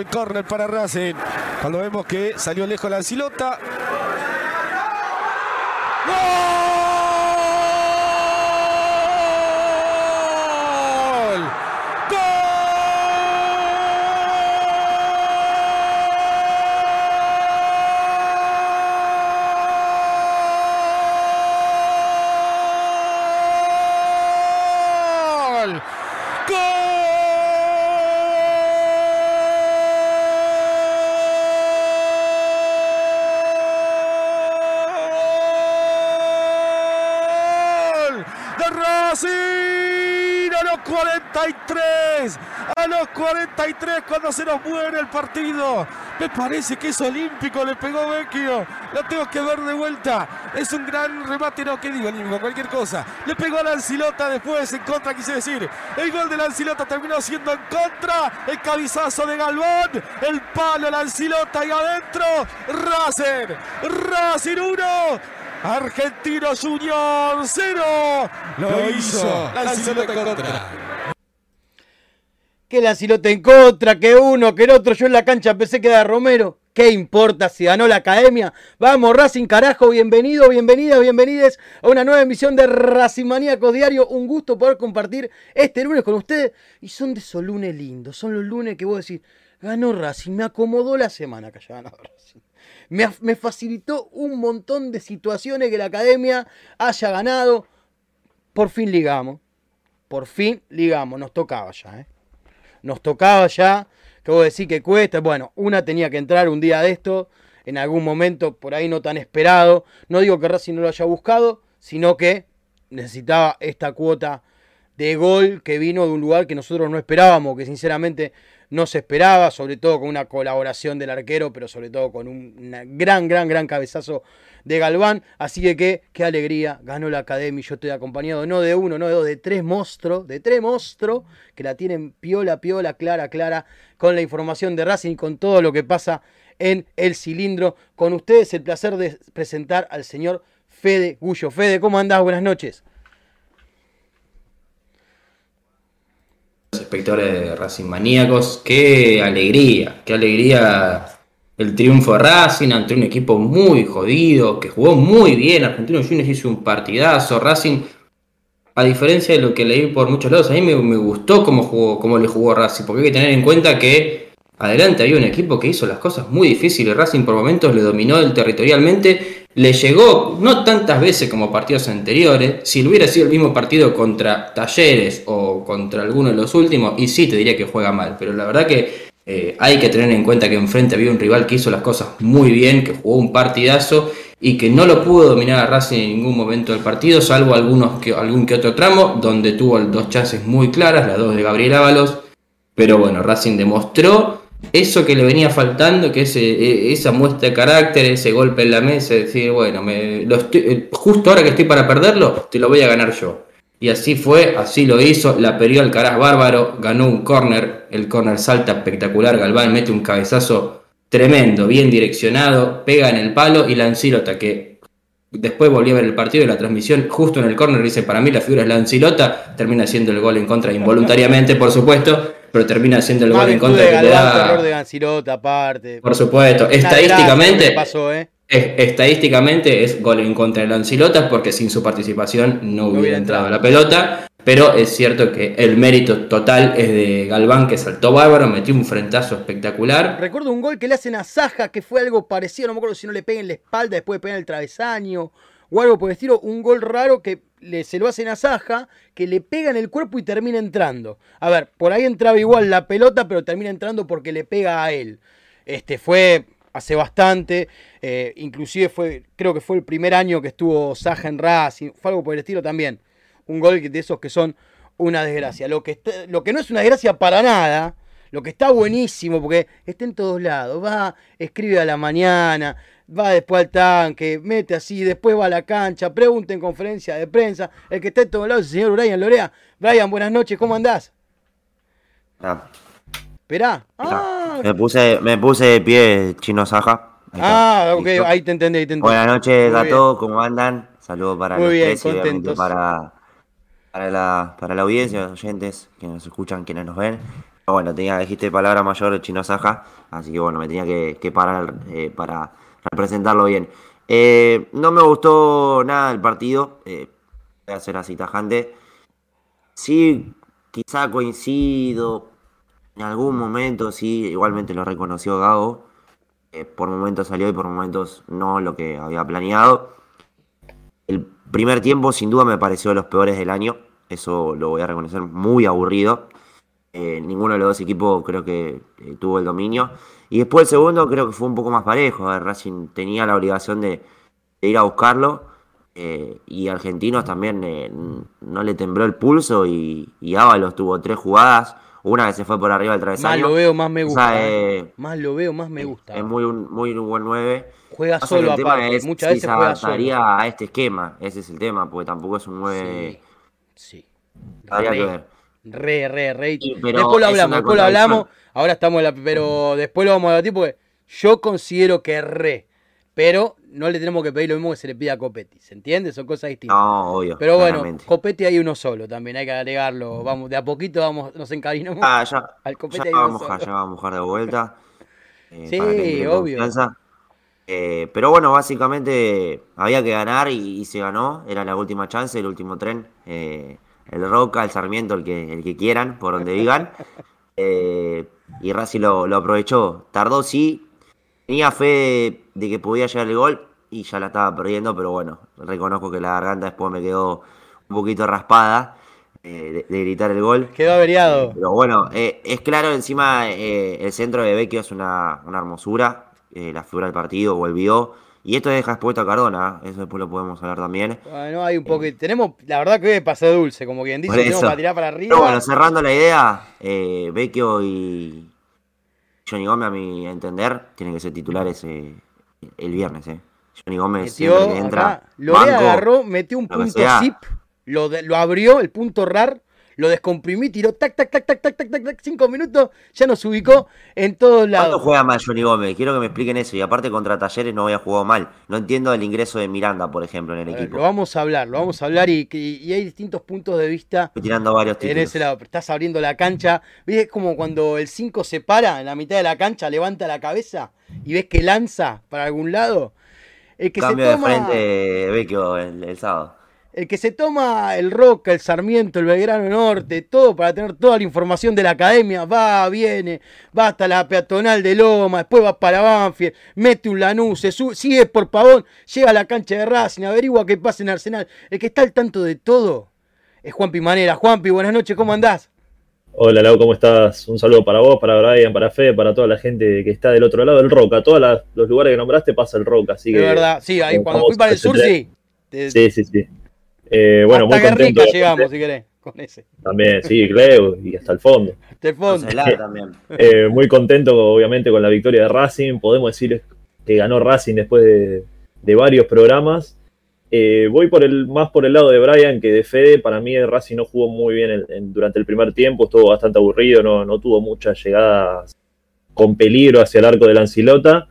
el córner para Racing. Cuando vemos que salió lejos la ancilota. 43 cuando se nos muere el partido! Me parece que es olímpico, le pegó Vecchio. Lo tengo que ver de vuelta. Es un gran remate, no, ¿qué digo? Olímpico, cualquier cosa. Le pegó a la Ancilota después, en contra, quise decir. El gol de la Ancilota terminó siendo en contra. El cabezazo de Galván. El palo a la Ancilota y adentro. Racing. Racing 1. Argentino Junior 0. Lo, hizo. La Ancilota en contra. Que la Silota en contra, que uno, que el otro. Yo en la cancha pensé que era Romero. ¿Qué importa si ganó la academia? Vamos, Racing, carajo, bienvenido, bienvenidas, bienvenides a una nueva emisión de Racing Maníaco Diario. Un gusto poder compartir este lunes con ustedes. Y son de esos lunes lindos, son los lunes que vos decís, ganó Racing, me acomodó la semana que haya ganado Racing. Me, me facilitó un montón de situaciones que la academia haya ganado. Por fin ligamos. Por fin ligamos. Nos tocaba ya, ¿eh? Nos tocaba ya. Que vos decís que cuesta. Bueno, una tenía que entrar un día de esto. En algún momento por ahí no tan esperado. No digo que Racing no lo haya buscado. Sino que necesitaba esta cuota de gol que vino de un lugar que nosotros no esperábamos. Que sinceramente no se esperaba, sobre todo con una colaboración del arquero, pero sobre todo con un gran, gran, gran cabezazo de Galván. Así que qué, qué alegría, ganó la Academia. Yo estoy acompañado no de uno, no de dos, de tres monstruos, de tres monstruos que la tienen piola, piola, clara, clara, con la información de Racing y con todo lo que pasa en el cilindro. Con ustedes el placer de presentar al señor Fede Gullo. Fede, ¿cómo andás? Buenas noches. Espectadores de Racing Maníacos, qué alegría, qué alegría el triunfo de Racing ante un equipo muy jodido, que jugó muy bien. Argentino Juniors hizo un partidazo. Racing, a diferencia de lo que leí por muchos lados, a mí me, me gustó cómo, jugó, cómo le jugó Racing, porque hay que tener en cuenta que adelante había un equipo que hizo las cosas muy difíciles. Racing por momentos le dominó el territorialmente. Le llegó no tantas veces como partidos anteriores. Si hubiera sido el mismo partido contra Talleres o contra alguno de los últimos, y sí te diría que juega mal. Pero la verdad que eh, hay que tener en cuenta que enfrente había un rival que hizo las cosas muy bien, que jugó un partidazo y que no lo pudo dominar a Racing en ningún momento del partido, salvo algunos algún que otro tramo, donde tuvo dos chances muy claras, las dos de Gabriel Ábalos. Pero bueno, Racing demostró eso que le venía faltando, que ese, e, esa muestra de carácter, ese golpe en la mesa, decir, bueno, me, lo estoy, eh, justo ahora que estoy para perderlo, te lo voy a ganar yo. Y así fue, así lo hizo, la perdió Alcaraz bárbaro, ganó un córner, el córner salta espectacular, Galván mete un cabezazo tremendo, bien direccionado, pega en el palo y Lancilota, que después volvió a ver el partido y la transmisión, justo en el córner dice, para mí la figura es Lancilota, termina haciendo el gol en contra involuntariamente, por supuesto, pero termina siendo el gol en contra que le da... de aparte. Por supuesto, estadísticamente pasó, ¿eh? estadísticamente es gol en contra de Lancilota porque sin su participación no, hubiera entrado la pelota. Pero es cierto que el mérito total es de Galván, que saltó bárbaro, metió un frentazo espectacular. Recuerdo un gol que le hacen a Saja, que fue algo parecido, no me acuerdo si no le pega en la espalda después de pegar el travesaño, o algo por el estilo, un gol raro que le, se lo hacen a Saja, que le pega en el cuerpo y termina entrando. A ver, por ahí entraba igual la pelota, pero termina entrando porque le pega a él. Este fue hace bastante, eh, inclusive fue, creo que fue el primer año que estuvo Saja en Racing, fue algo por el estilo también. Un gol de esos que son una desgracia. Lo que, lo que no es una desgracia para nada, lo que está buenísimo, porque está en todos lados, va, escribe a la mañana, va después al tanque, mete así, después va a la cancha, pregunta en conferencia de prensa, el que está en todos lados es el señor Brian Lorea. Brian, buenas noches, ¿cómo andás? Ah. Esperá. Ah. Me, puse, me puse de pie, Chino Saja. ah, ok, ahí te entendí, Buenas noches a todos, ¿cómo andan? Saludos para Muy bien, contentos. para, para, la, para la audiencia, los oyentes que nos escuchan, quienes nos ven. Bueno, tenía, dijiste palabra mayor Chino Saja, así que bueno, me tenía que, parar eh, para representarlo bien. Eh, no me gustó nada el partido, eh, voy a ser así tajante. Sí, quizá coincido en algún momento, sí, igualmente lo reconoció Gago. Eh, por momentos salió y por momentos no lo que había planeado. El primer tiempo sin duda me pareció de los peores del año, eso lo voy a reconocer, muy aburrido. Ninguno de los dos equipos creo que tuvo el dominio. Y después el segundo creo que fue un poco más parejo. Racing tenía la obligación de, ir a buscarlo. Eh, y Argentinos también eh, no le tembló el pulso y, y Ábalos tuvo tres jugadas. Una que se fue por arriba del travesaño. Más lo veo, más me gusta. Eh, más lo veo, más me gusta. Es muy, muy buen 9. Juega solo aparte. Muchas veces juega solo. a este esquema. Ese es el tema, porque tampoco es un 9. Sí. Habría que ver. Re, re, re. después lo hablamos, después lo hablamos. Ahora estamos en la. Pero después lo vamos a debatir porque yo considero que re. Pero no le tenemos que pedir lo mismo que se le pide a Copetti. ¿Se entiende? Son cosas distintas. No, obvio. Pero bueno, Copetti hay uno solo también, hay que agregarlo. Vamos, de a poquito vamos, nos encarinamos. Ah, ya. Al Copetti ya, vamos a, ya vamos a mojar de vuelta. Eh, sí, obvio. Eh, pero bueno, básicamente había que ganar y, se ganó. Era la última chance, el último tren. Eh, el Roca, el Sarmiento, el que, el que quieran, por donde digan. Eh, y Racing lo, aprovechó. Tardó, sí. Tenía fe de, que podía llegar el gol y ya la estaba perdiendo, pero bueno, reconozco que la garganta después me quedó un poquito raspada eh, de, gritar el gol. Quedó averiado. Eh, pero bueno, es claro, encima el centro de Vecchio es una, una hermosura. la figura del partido volvió. Y esto deja expuesto a Cardona, eso después lo podemos hablar también. Bueno, hay un poco. tenemos, la verdad que hoy pasó dulce, como quien dice, tenemos para tirar para arriba. Pero bueno, cerrando la idea, eh, Vecchio y Johnny Gómez, a mi entender, tienen que ser titulares eh, el viernes. Eh. Johnny Gómez metió, que entra. lo agarró, metió un punto zip, lo, lo abrió, el punto RAR lo descomprimí, tiró tac, tac, tac, tac, tac, tac, tac, tac, cinco minutos, ya nos ubicó en todos lados. ¿Cuándo juega mal Johnny Gómez? Quiero que me expliquen eso. Y aparte contra Talleres no había jugado mal. No entiendo el ingreso de Miranda, por ejemplo, en el equipo. lo vamos a hablar, lo vamos a hablar y, hay distintos puntos de vista. Estoy tirando varios títulos. En ese lado, estás abriendo la cancha. ¿Ves? Es como cuando el 5 se para en la mitad de la cancha, levanta la cabeza y ves que lanza para algún lado. El que Cambio se toma... de frente Vecchio el sábado el que se toma el Roca, el Sarmiento, el Belgrano Norte, todo para tener toda la información de la academia, va, viene, va hasta la peatonal de Loma, después va para Banfield, mete un Lanús, se sigue por Pavón, llega a la cancha de Racing, averigua qué pasa en Arsenal. El que está al tanto de todo es Juanpi Manera. Juanpi, buenas noches, ¿cómo andás? Hola Lau, ¿cómo estás? Un saludo para vos, para Brian, para Fede, para toda la gente que está del otro lado del Roca. Todos los lugares que nombraste pasa el Roca, así que... De verdad, sí, ahí cuando fui para el sur, sí. Sí, sí, sí. Eh, bueno, Hasta muy rica llegamos, si querés. con ese. También, sí, Cleo y hasta el fondo. Hasta el fondo. también. Eh, muy contento, obviamente, con la victoria de Racing. Podemos decir que ganó Racing después de, varios programas. Eh, voy por el, más por el lado de Brian que de Fede. Para mí, Racing no jugó muy bien durante el primer tiempo. Estuvo bastante aburrido, no, no tuvo muchas llegadas con peligro hacia el arco de la Ancilota.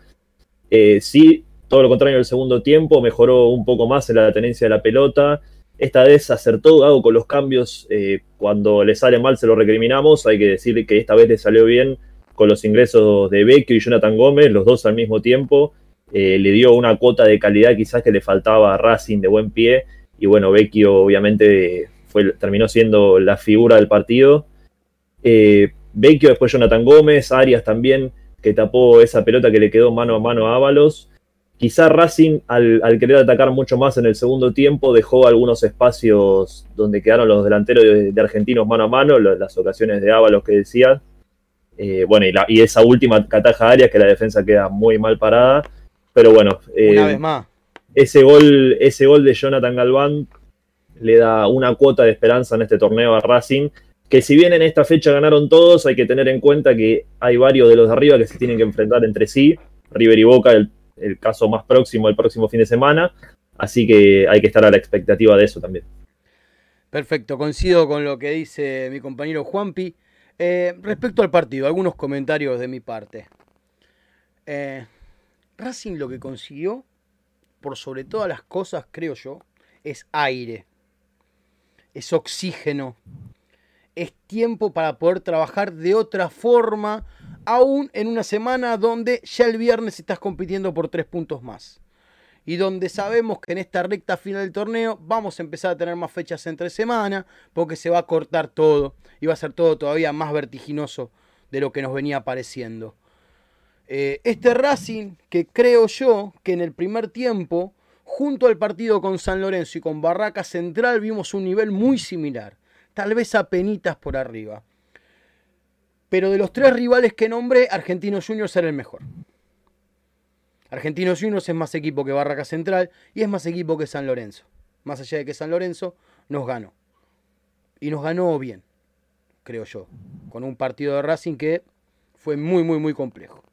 Eh, sí, todo lo contrario en el segundo tiempo, mejoró un poco más en la tenencia de la pelota. Esta vez acertó hago con los cambios. Eh, cuando le sale mal se lo recriminamos. Hay que decir que esta vez le salió bien con los ingresos de Vecchio y Jonathan Gómez, los dos al mismo tiempo. Eh, le dio una cuota de calidad quizás que le faltaba a Racing de buen pie. Y bueno, Vecchio obviamente fue, terminó siendo la figura del partido. Vecchio, después Jonathan Gómez, Arias también, que tapó esa pelota que le quedó mano a mano a Ábalos. Quizá Racing, al, querer atacar mucho más en el segundo tiempo, dejó algunos espacios donde quedaron los delanteros de, argentinos mano a mano, las ocasiones de Ábalos que decía. Eh, bueno, y, esa última cataja Arias, que la defensa queda muy mal parada. Pero bueno, eh, una vez más. Ese gol, ese gol de Jonathan Galván le da una cuota de esperanza en este torneo a Racing que si bien en esta fecha ganaron todos, hay que tener en cuenta que hay varios de los de arriba que se tienen que enfrentar entre sí. River y Boca, el, caso más próximo, el próximo fin de semana. Así que hay que estar a la expectativa de eso también. Perfecto, coincido con lo que dice mi compañero Juanpi. Eh, respecto al partido, algunos comentarios de mi parte. Eh, Racing lo que consiguió, por sobre todas las cosas, creo yo, es aire, es oxígeno, es tiempo para poder trabajar de otra forma, aún en una semana donde ya el viernes estás compitiendo por tres puntos más. Y donde sabemos que en esta recta final del torneo vamos a empezar a tener más fechas entre semana, porque se va a cortar todo y va a ser todo todavía más vertiginoso de lo que nos venía pareciendo. Eh, este Racing, que creo yo que en el primer tiempo, junto al partido con San Lorenzo y con Barraca Central, vimos un nivel muy similar tal vez a penitas por arriba. Pero de los tres rivales que nombré, Argentinos Juniors era el mejor. Argentinos Juniors es más equipo que Barraca Central y es más equipo que San Lorenzo. Más allá de que San Lorenzo nos ganó. Y nos ganó bien, creo yo. Con un partido de Racing que fue muy, muy, muy complejo.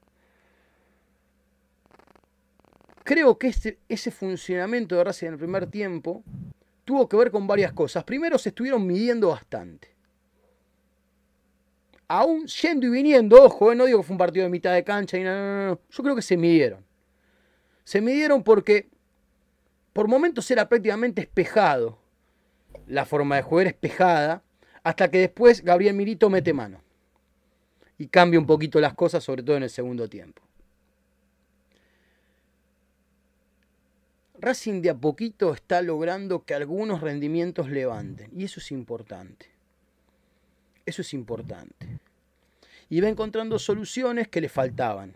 Creo que ese, ese funcionamiento de Racing en el primer tiempo tuvo que ver con varias cosas. Primero, se estuvieron midiendo bastante. Aún yendo y viniendo, ojo, eh, no digo que fue un partido de mitad de cancha y no, no, no, yo creo que se midieron. Se midieron porque por momentos era prácticamente espejado. La forma de jugar espejada, hasta que después Gabriel Mirito mete mano. Y cambia un poquito las cosas, sobre todo en el segundo tiempo. Racing de a poquito está logrando que algunos rendimientos levanten. Y eso es importante. Eso es importante. Va encontrando soluciones que le faltaban.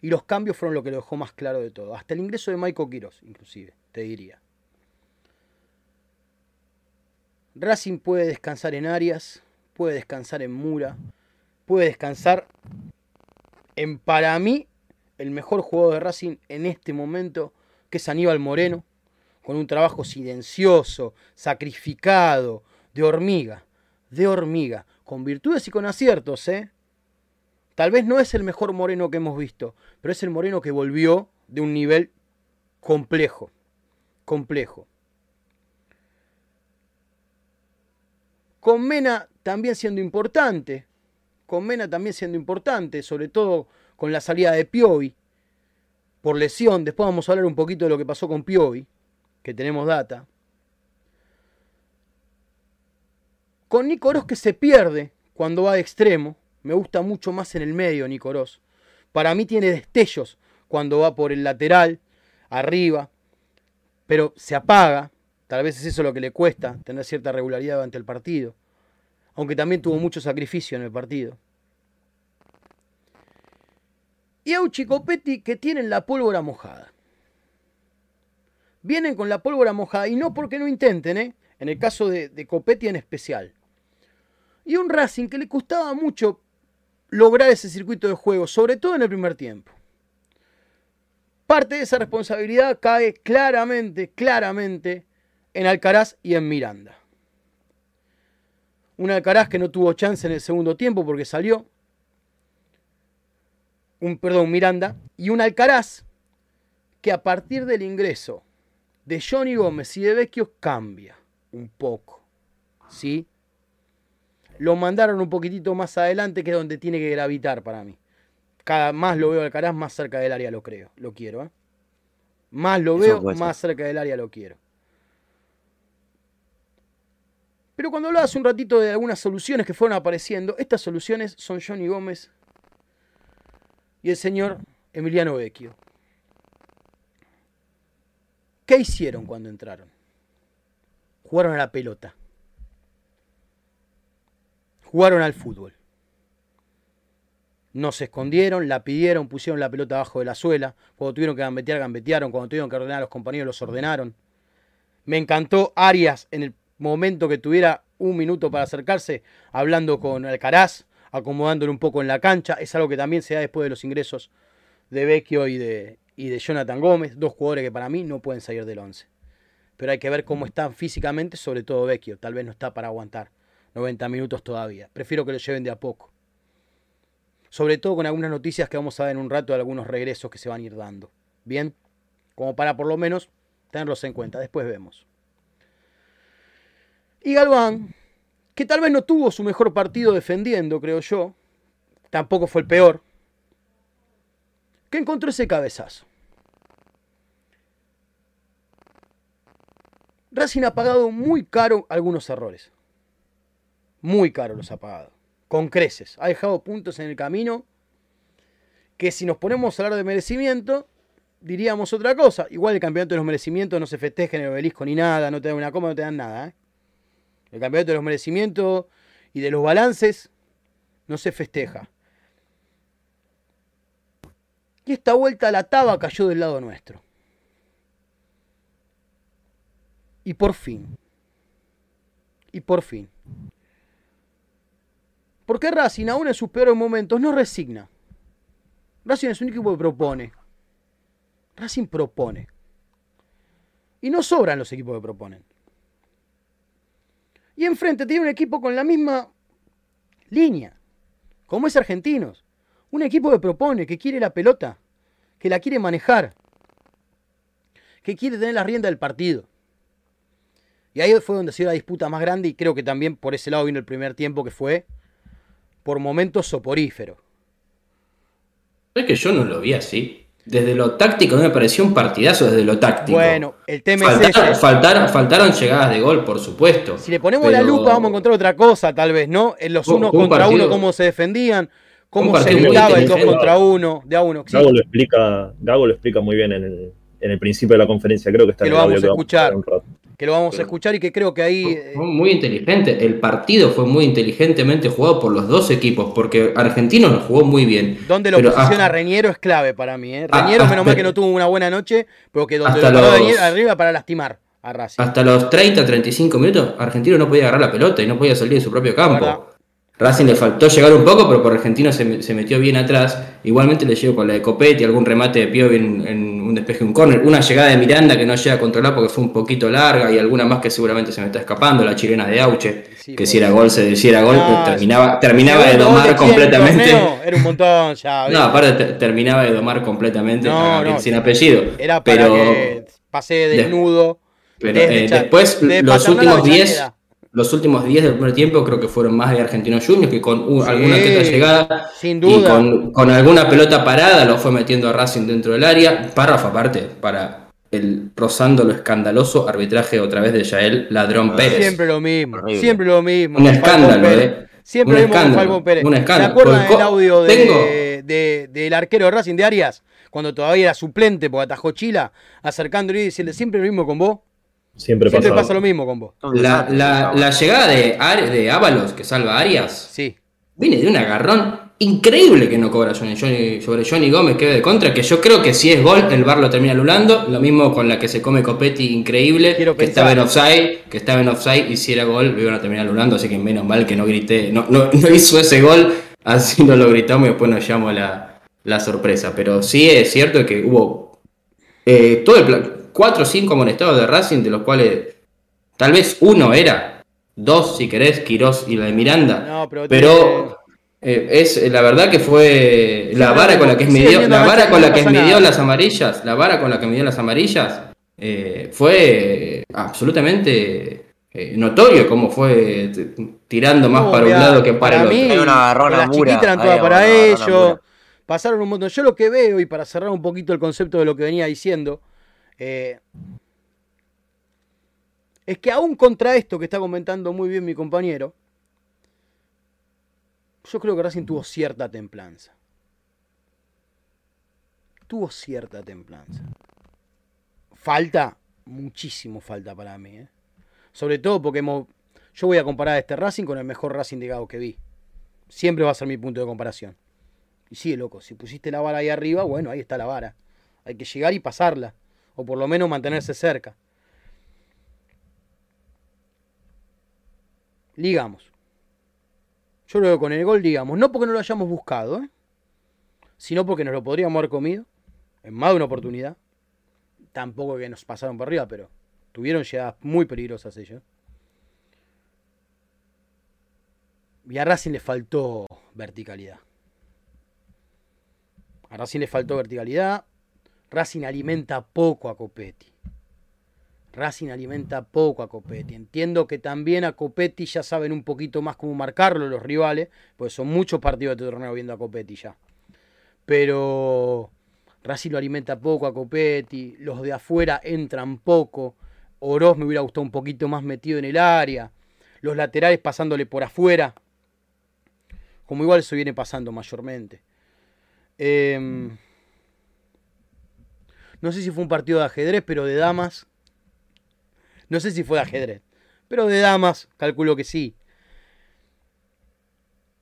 Y los cambios fueron lo que lo dejó más claro de todo. Hasta el ingreso de Michael Quiroz, inclusive, te diría. Racing puede descansar en Arias, puede descansar en Mura, puede descansar en, para mí, el mejor juego de Racing en este momento, que es Aníbal Moreno, con un trabajo silencioso, sacrificado, de hormiga, de hormiga, con virtudes y con aciertos, ¿eh? Tal vez no es el mejor Moreno que hemos visto, pero es el Moreno que volvió de un nivel complejo, complejo. Con Mena también siendo importante, con Mena también siendo importante, sobre todo con la salida de Piovi, por lesión. Después vamos a hablar un poquito de lo que pasó con Piovi, que tenemos data. Con Nicoros que se pierde cuando va de extremo. Me gusta mucho más en el medio Nicoros. Para mí tiene destellos cuando va por el lateral, arriba, pero se apaga. Tal vez es eso lo que le cuesta, tener cierta regularidad durante el partido. Aunque también tuvo mucho sacrificio en el partido y Auchi Copetti que tienen la pólvora mojada. Vienen con la pólvora mojada y no porque no intenten, ¿eh? en el caso de Copetti en especial. Y un Racing que le costaba mucho lograr ese circuito de juego, sobre todo en el primer tiempo. Parte de esa responsabilidad cae claramente, claramente en Alcaraz y en Miranda. Un Alcaraz que no tuvo chance en el segundo tiempo porque salió. Un, perdón, Miranda. Y un Alcaraz que a partir del ingreso de Johnny Gómez y de Vecchio cambia un poco. ¿Sí? Lo mandaron un poquitito más adelante, que es donde tiene que gravitar para mí. Cada más lo veo Alcaraz, más cerca del área lo creo. Lo quiero, ¿eh? Más lo veo, más cerca del área lo quiero. Pero cuando hablabas un ratito de algunas soluciones que fueron apareciendo, estas soluciones son Johnny Gómez y el señor Emiliano Vecchio. ¿Qué hicieron cuando entraron? Jugaron a la pelota. Jugaron al fútbol. No se escondieron, la pidieron, pusieron la pelota abajo de la suela. Cuando tuvieron que gambetear, gambetearon. Cuando tuvieron que ordenar a los compañeros, los ordenaron. Me encantó Arias en el momento que tuviera un minuto para acercarse, hablando con Alcaraz, acomodándole un poco en la cancha. Es algo que también se da después de los ingresos de Vecchio y de, y de Jonathan Gómez, dos jugadores que para mí no pueden salir del 11. Pero hay que ver cómo están físicamente, sobre todo Vecchio. Tal vez no está para aguantar 90 minutos todavía. Prefiero que lo lleven de a poco. Sobre todo con algunas noticias que vamos a ver en un rato de algunos regresos que se van a ir dando. Bien, como para por lo menos tenerlos en cuenta. Después vemos. Y Galván, que tal vez no tuvo su mejor partido defendiendo, creo yo. Tampoco fue el peor. Que encontró ese cabezazo. Racing ha pagado muy caro algunos errores. Muy caro los ha pagado. Con creces. Ha dejado puntos en el camino que si nos ponemos a hablar de merecimiento, diríamos otra cosa. Igual el campeonato de los merecimientos no se festeja en el obelisco ni nada, no te dan una coma, no te dan nada. ¿eh? El campeonato de los merecimientos y de los balances no se festeja. Y esta vuelta la taba cayó del lado nuestro. Y por fin. Y por fin. Porque Racing, aún en sus peores momentos, no resigna. Racing es un equipo que propone. Racing propone. Y no sobran los equipos que proponen. Y enfrente tiene un equipo con la misma línea, como es Argentinos. Un equipo que propone, que quiere la pelota, que la quiere manejar, que quiere tener la rienda del partido. Y ahí fue donde se dio la disputa más grande y creo que también por ese lado vino el primer tiempo que fue por momentos soporífero. Es que yo no lo vi así. Desde lo táctico me pareció un partidazo desde lo táctico. Bueno, el tema es faltaron, faltaron, llegadas de gol, por supuesto. Si le ponemos la lupa vamos a encontrar otra cosa, tal vez, ¿no? En los uno contra uno, cómo se defendían, cómo se evitaba el 2 contra 1, de a 1. Gago, lo explica, Gago lo explica muy bien en el, en el principio de la conferencia, creo que está que lo vamos a escuchar. Que lo vamos a escuchar y que creo que ahí. Fue muy inteligente. El partido fue muy inteligentemente jugado por los dos equipos, porque Argentinos lo jugó muy bien. Donde lo posiciona Reñero es clave para mí. ¿eh? Reñero, menos mal que no tuvo una buena noche, pero que donde lo los, arriba para lastimar a Racing. Hasta los 30, 35 minutos, Argentino no podía agarrar la pelota y no podía salir de su propio campo. Racing le faltó llegar un poco, pero por Argentino se, se metió bien atrás. Igualmente le llegó con la de Copetti, algún remate de Piovi en, un despeje, un córner. Una llegada de Miranda que no llega a controlar porque fue un poquito larga y alguna más que seguramente se me está escapando. La chilena de Auche, que si era gol, se decía gol, terminaba, terminaba de domar completamente. era un montón ya. no, aparte terminaba de domar completamente sin apellido. Era para pero, que pase desnudo. pero eh, después, los últimos 10 los últimos 10 del primer tiempo creo que fueron más de Argentinos Juniors que con alguna que llegada sin duda. y con, alguna pelota parada lo fue metiendo a Racing dentro del área. Párrafo aparte para el rozando lo escandaloso arbitraje otra vez de Yael Ladrón ah, Pérez. Siempre lo mismo, siempre lo mismo. Un escándalo, ¿eh? Siempre un escándalo, Pérez. Un escándalo. ¿Se acuerdan del audio de, del arquero de Racing de Arias? Cuando todavía era suplente porque atajó Chila, acercándole y diciendo siempre lo mismo con vos. Siempre, pasa, lo mismo con vos. La, la, llegada de, de Ábalos, que salva a Arias, sí. viene de un agarrón increíble que no cobra Johnny, sobre Johnny Gómez, que de contra, que yo creo que si es gol, el bar lo termina anulando. Lo mismo con la que se come Copetti, increíble, que estaba en offside, que estaba en offside, y si era gol, lo iban a terminar anulando, así que menos mal que no grité, no, no, hizo ese gol, así no lo gritamos y después nos llamó la, la sorpresa. Pero sí es cierto que hubo eh, todo el plan 4 o 5 amonestados de Racing, de los cuales tal vez uno era dos si querés, Quirós y la de Miranda. pero, eh, es la verdad que fue la vara con la que midió, la vara con la que midió las amarillas, la vara con la que midió las amarillas eh, fue absolutamente eh, notorio cómo fue tirando más para un lado que para, el otro. las chiquitas eran todas para ellos. Pasaron un montón. Yo lo que veo, y para cerrar un poquito el concepto de lo que venía diciendo, eh, es que aún contra esto que está comentando muy bien mi compañero, yo creo que Racing tuvo cierta templanza. Tuvo cierta templanza. Falta, muchísimo falta para mí. ¿eh? Sobre todo porque yo voy a comparar este Racing con el mejor Racing de que vi. Siempre va a ser mi punto de comparación. Y sí, loco, si pusiste la vara ahí arriba, bueno, ahí está la vara. Hay que llegar y pasarla. O por lo menos mantenerse cerca. Ligamos. Yo lo veo con el gol, digamos. No porque no lo hayamos buscado, ¿eh? sino porque nos lo podríamos haber comido en más de una oportunidad. Tampoco que nos pasaron por arriba, pero Tuvieron llegadas muy peligrosas ellos. Y a Racing le faltó verticalidad. A Racing le faltó verticalidad. Racing alimenta poco a Copetti. Racing alimenta poco a Copetti. Entiendo que también a Copetti ya saben un poquito más cómo marcarlo los rivales, porque son muchos partidos de este torneo viendo a Copetti ya. Pero Racing lo alimenta poco a Copetti, los de afuera entran poco. Oroz me hubiera gustado un poquito más metido en el área. Los laterales pasándole por afuera. Como igual eso viene pasando mayormente. Em, no sé si fue un partido de ajedrez, pero de damas. No sé si fue de ajedrez. Pero de damas, calculo que sí.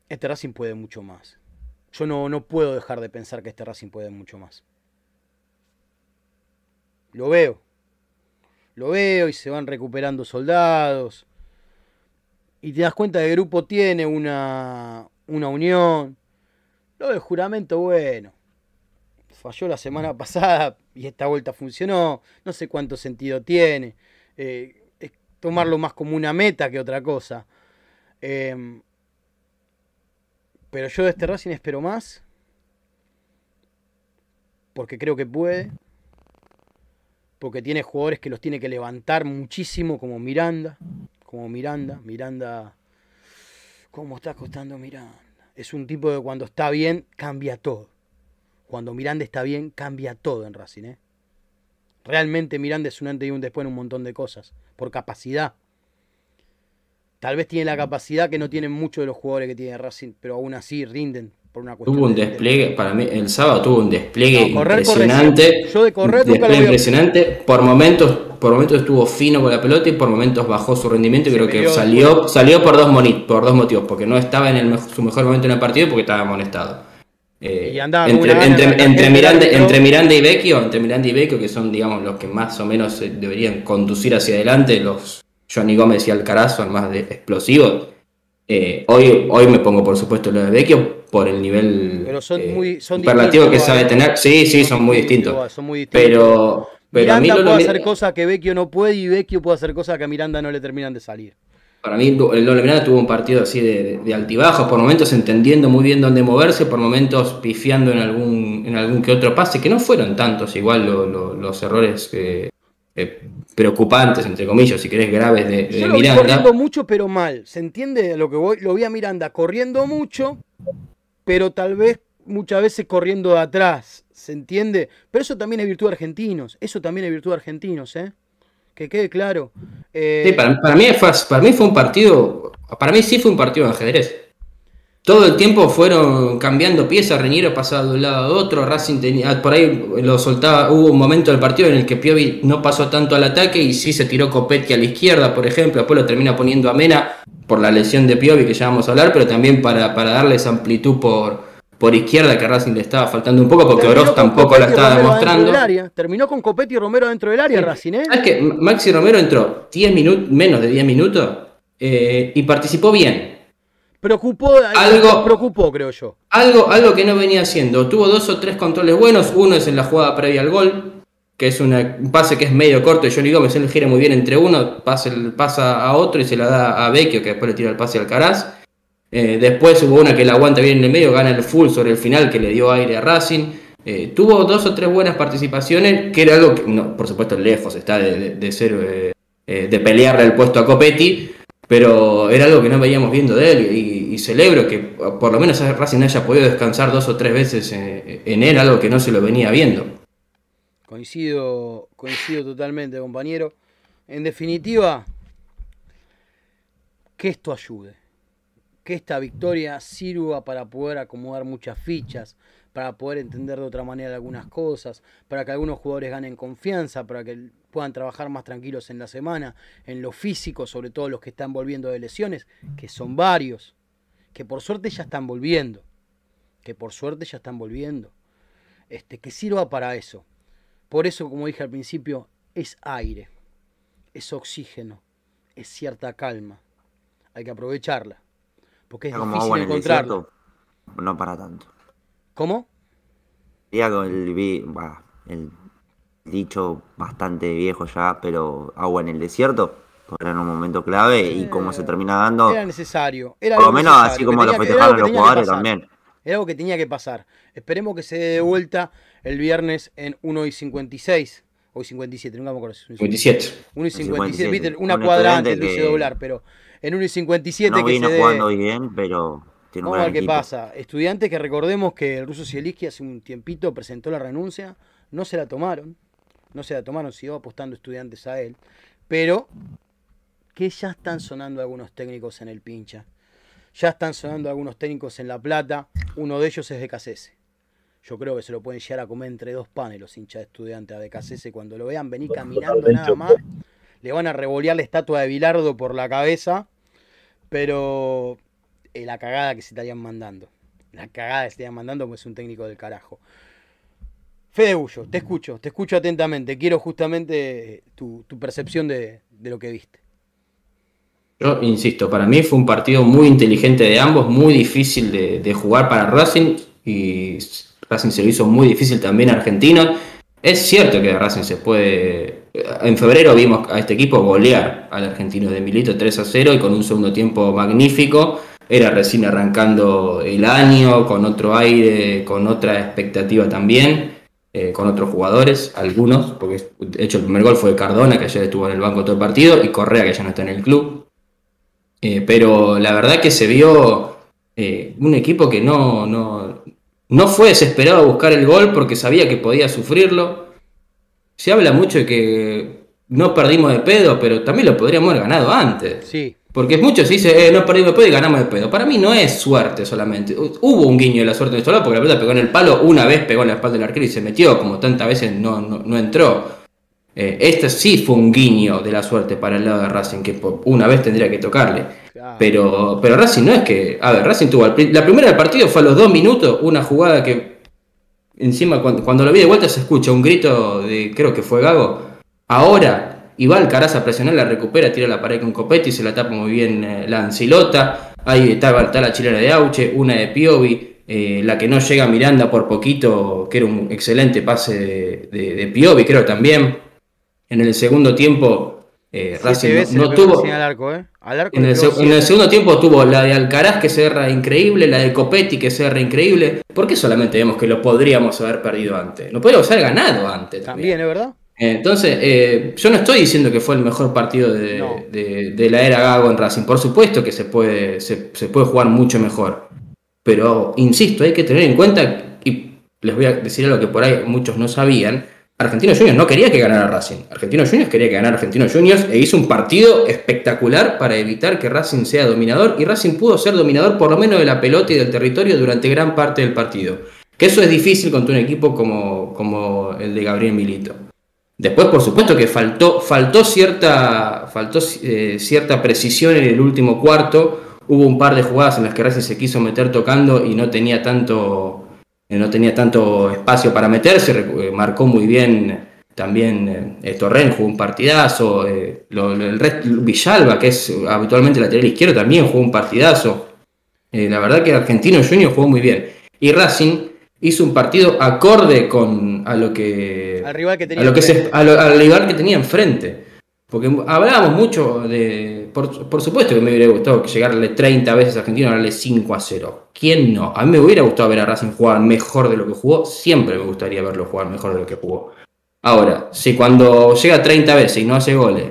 Este Racing puede mucho más. Yo no, no puedo dejar de pensar que este Racing puede mucho más. Lo veo lo veo y se van recuperando soldados. Y te das cuenta que el grupo tiene una, una unión. Lo del juramento, bueno. Falló la semana pasada y esta vuelta funcionó. No sé cuánto sentido tiene. Eh, es tomarlo más como una meta que otra cosa. Em, pero yo de este Racing espero más. Porque creo que puede porque tiene jugadores que los tiene que levantar muchísimo, como Miranda, como Miranda, Miranda, ¿cómo está costando Miranda? Es un tipo que cuando está bien cambia todo. Cuando Miranda está bien cambia todo en Racing, ¿eh? Realmente Miranda es un antes y un después en un montón de cosas, por capacidad. Tal vez tiene la capacidad que no tienen muchos de los jugadores que tiene Racing, pero aún así rinden tuvo un despliegue, para mí, el sábado tuvo un despliegue impresionante. Yo de correr impresionante. Por momentos, por momentos estuvo fino con la pelota y por momentos bajó su rendimiento. Y creo que salió, salió por dos por dos motivos, porque no estaba en su mejor momento en el partido y porque estaba amonestado. Eh, entre, Miranda, entre Miranda y Vecchio, entre Miranda y Vecchio, que son digamos los que más o menos deberían conducir hacia adelante, los Johnny Gómez y Alcaraz son más de explosivos. Eh, hoy, hoy me pongo por supuesto lo de Vecchio por el nivel pero son eh, muy, que sabe tener. Sí, sí, son, muy distintos. Son muy distintos. Pero, pero Miranda puede hacer cosas que Vecchio no puede y Vecchio puede hacer cosas que a Miranda no le terminan de salir. Para mí, el Doble Miranda tuvo un partido así de, de, altibajos, por momentos entendiendo muy bien dónde moverse, por momentos pifiando en algún, en algún que otro pase, que no fueron tantos igual los errores eh, preocupantes, entre comillas, si querés, graves de, de Yo lo Miranda. corriendo mucho, pero mal. ¿Se entiende lo que voy? Lo vi a Miranda corriendo mucho, pero tal vez muchas veces corriendo de atrás, ¿se entiende? Pero eso también es virtud de argentinos, eso también es virtud de argentinos, ¿eh? Que quede claro. Eh, sí, para, mí fue, para mí fue un partido, para mí sí fue un partido de ajedrez. Todo el tiempo fueron cambiando piezas, Reñero pasaba de un lado a otro, Racing tenía, por ahí lo soltaba, hubo un momento del partido en el que Piovi no pasó tanto al ataque y sí se tiró Copetti a la izquierda, por ejemplo, después lo termina poniendo a Mena por la lesión de Piovi que ya vamos a hablar, pero también para, para darles amplitud por, por izquierda que Racing le estaba faltando un poco porque Oroz tampoco la estaba demostrando. Terminó con Copetti y Romero dentro del área Racing, ¿eh? Es que Maxi Romero entró 10 minutos, menos de 10 minutos eh, y participó bien. Preocupó, algo, preocupó, creo yo. Algo, algo que no venía haciendo. Tuvo dos o tres controles buenos. Uno es en la jugada previa al gol. que es un pase que es medio corto y Johnny Gómez él gira muy bien entre uno, pasa, pasa a otro y se la da a Vecchio, que después le tira el pase al Caraz. Eh, después hubo una que la aguanta bien en el medio, gana el full sobre el final que le dio aire a Racing. Eh, tuvo dos o tres buenas participaciones, que era algo que, por supuesto, lejos está de, ser, eh, de pelearle el puesto a Copetti, pero era algo que no veíamos viendo de él y, celebro que por lo menos Racing haya podido descansar dos o tres veces en él, algo que no se lo venía viendo. Coincido, coincido totalmente, compañero. En definitiva, que esto ayude, que esta victoria sirva para poder acomodar muchas fichas, para poder entender de otra manera algunas cosas, para que algunos jugadores ganen confianza, para que puedan trabajar más tranquilos en la semana, en lo físico, sobre todo los que están volviendo de lesiones, que son varios, que por suerte ya están volviendo, que por suerte ya están volviendo, este, que sirva para eso, por eso, como dije al principio, es aire, es oxígeno, es cierta calma. Hay que aprovecharla. Porque es difícil encontrarlo. no para tanto. ¿Cómo? Ya con el, el dicho bastante viejo ya, pero agua en el desierto era en un momento clave y cómo se termina dando. Era necesario. Era por lo menos así como lo festejaron los jugadores también. Era algo que tenía que pasar. Esperemos que se dé de vuelta el viernes en 1 y 56. O 57, nunca me acuerdo. 57. 1 y 57, viste, una cuadra antes lo hice doblar, pero en 1 y 57 no que vino se jugando bien, pero tiene Vamos a ver qué pasa. Estudiantes que recordemos que el ruso Zielinski hace un tiempito presentó la renuncia, no se la tomaron, no se la tomaron, siguió apostando estudiantes a él, pero que ya están sonando algunos técnicos en el pincha. Ya están sonando algunos técnicos en La Plata. Uno de ellos es de Cacese. Yo creo que se lo pueden llegar a comer entre dos panes los hinchas de estudiantes de Cacese. Cuando lo vean venir caminando nada más, le van a revolear la estatua de Bilardo por la cabeza. Pero eh, la cagada que se estarían mandando. La cagada que se estarían mandando porque es un técnico del carajo. Fede Bullo, te escucho, te escucho atentamente. Quiero justamente tu, percepción de lo que viste. Yo insisto, para mí fue un partido muy inteligente de ambos, muy difícil de, jugar para Racing y Racing se lo hizo muy difícil también a Argentina. Es cierto que Racing se puede. En febrero vimos a este equipo golear al argentino de Milito 3 a 0 y con un segundo tiempo magnífico. Era recién arrancando el año, con otro aire, con otra expectativa también, eh, con otros jugadores, algunos, porque de hecho el primer gol fue Cardona, que ayer estuvo en el banco todo el partido, y Correa, que ya no está en el club. Eh, pero la verdad que se vio eh, un equipo que no, no, no fue desesperado a buscar el gol porque sabía que podía sufrirlo. Se habla mucho de que no perdimos de pedo, pero también lo podríamos haber ganado antes. Sí. Porque muchos dicen, eh, no perdimos de pedo y ganamos de pedo. Para mí no es suerte solamente. Hubo un guiño de la suerte de este porque la pelota pegó en el palo, una vez pegó en la espalda del arquero y se metió, como tantas veces no, no entró. Eh, este sí fue un guiño de la suerte para el lado de Racing, que una vez tendría que tocarle. Pero, pero Racing no es que. A ver, Racing tuvo. La primera del partido fue a los dos minutos, una jugada que. Encima, cuando, lo vi de vuelta, se escucha un grito de. Creo que fue Gago. Ahora. Y va Alcaraz a presionar, la recupera, tira la pared con Copetti, se la tapa muy bien eh, la Ancilota. Ahí está, la chilena de Auche, una de Piovi. Eh, la que no llega Miranda por poquito, que era un excelente pase de, de Piovi, creo también. En el segundo tiempo, eh, Racing no, tuvo. ¿eh? en, el, segundo tiempo tuvo la de Alcaraz que se erra increíble, la de Copetti que se erra increíble. ¿Por qué solamente vemos que lo podríamos haber perdido antes? Lo podríamos haber ganado antes. También, ¿es verdad? Entonces, eh, yo no estoy diciendo que fue el mejor partido de, la era Gago en Racing. Por supuesto que se puede, se, se, puede jugar mucho mejor. Pero, insisto, hay que tener en cuenta, y les voy a decir algo que por ahí muchos no sabían, Argentino Juniors no quería que ganara Racing. Argentino Juniors quería que ganara Argentino Juniors e hizo un partido espectacular para evitar que Racing sea dominador y Racing pudo ser dominador por lo menos de la pelota y del territorio durante gran parte del partido. Que eso es difícil contra un equipo como, como el de Gabriel Milito. Después, por supuesto que faltó, faltó, cierta, faltó eh, cierta precisión en el último cuarto. Hubo un par de jugadas en las que Racing se quiso meter tocando y no tenía tanto no tenía tanto espacio para meterse, eh, marcó muy bien también eh, Torren, jugó un partidazo, el resto, Villalba, que es habitualmente lateral izquierdo, también jugó un partidazo. la verdad que Argentino Junior jugó muy bien. Y Racing hizo un partido acorde con a lo que al rival que tenía a lo que al rival que tenía enfrente. Porque hablábamos mucho de. Por, supuesto que me hubiera gustado llegarle 30 veces a Argentina y darle 5 a 0. ¿Quién no? A mí me hubiera gustado ver a Racing jugar mejor de lo que jugó. Siempre me gustaría verlo jugar mejor de lo que jugó. Ahora, si cuando llega 30 veces y no hace goles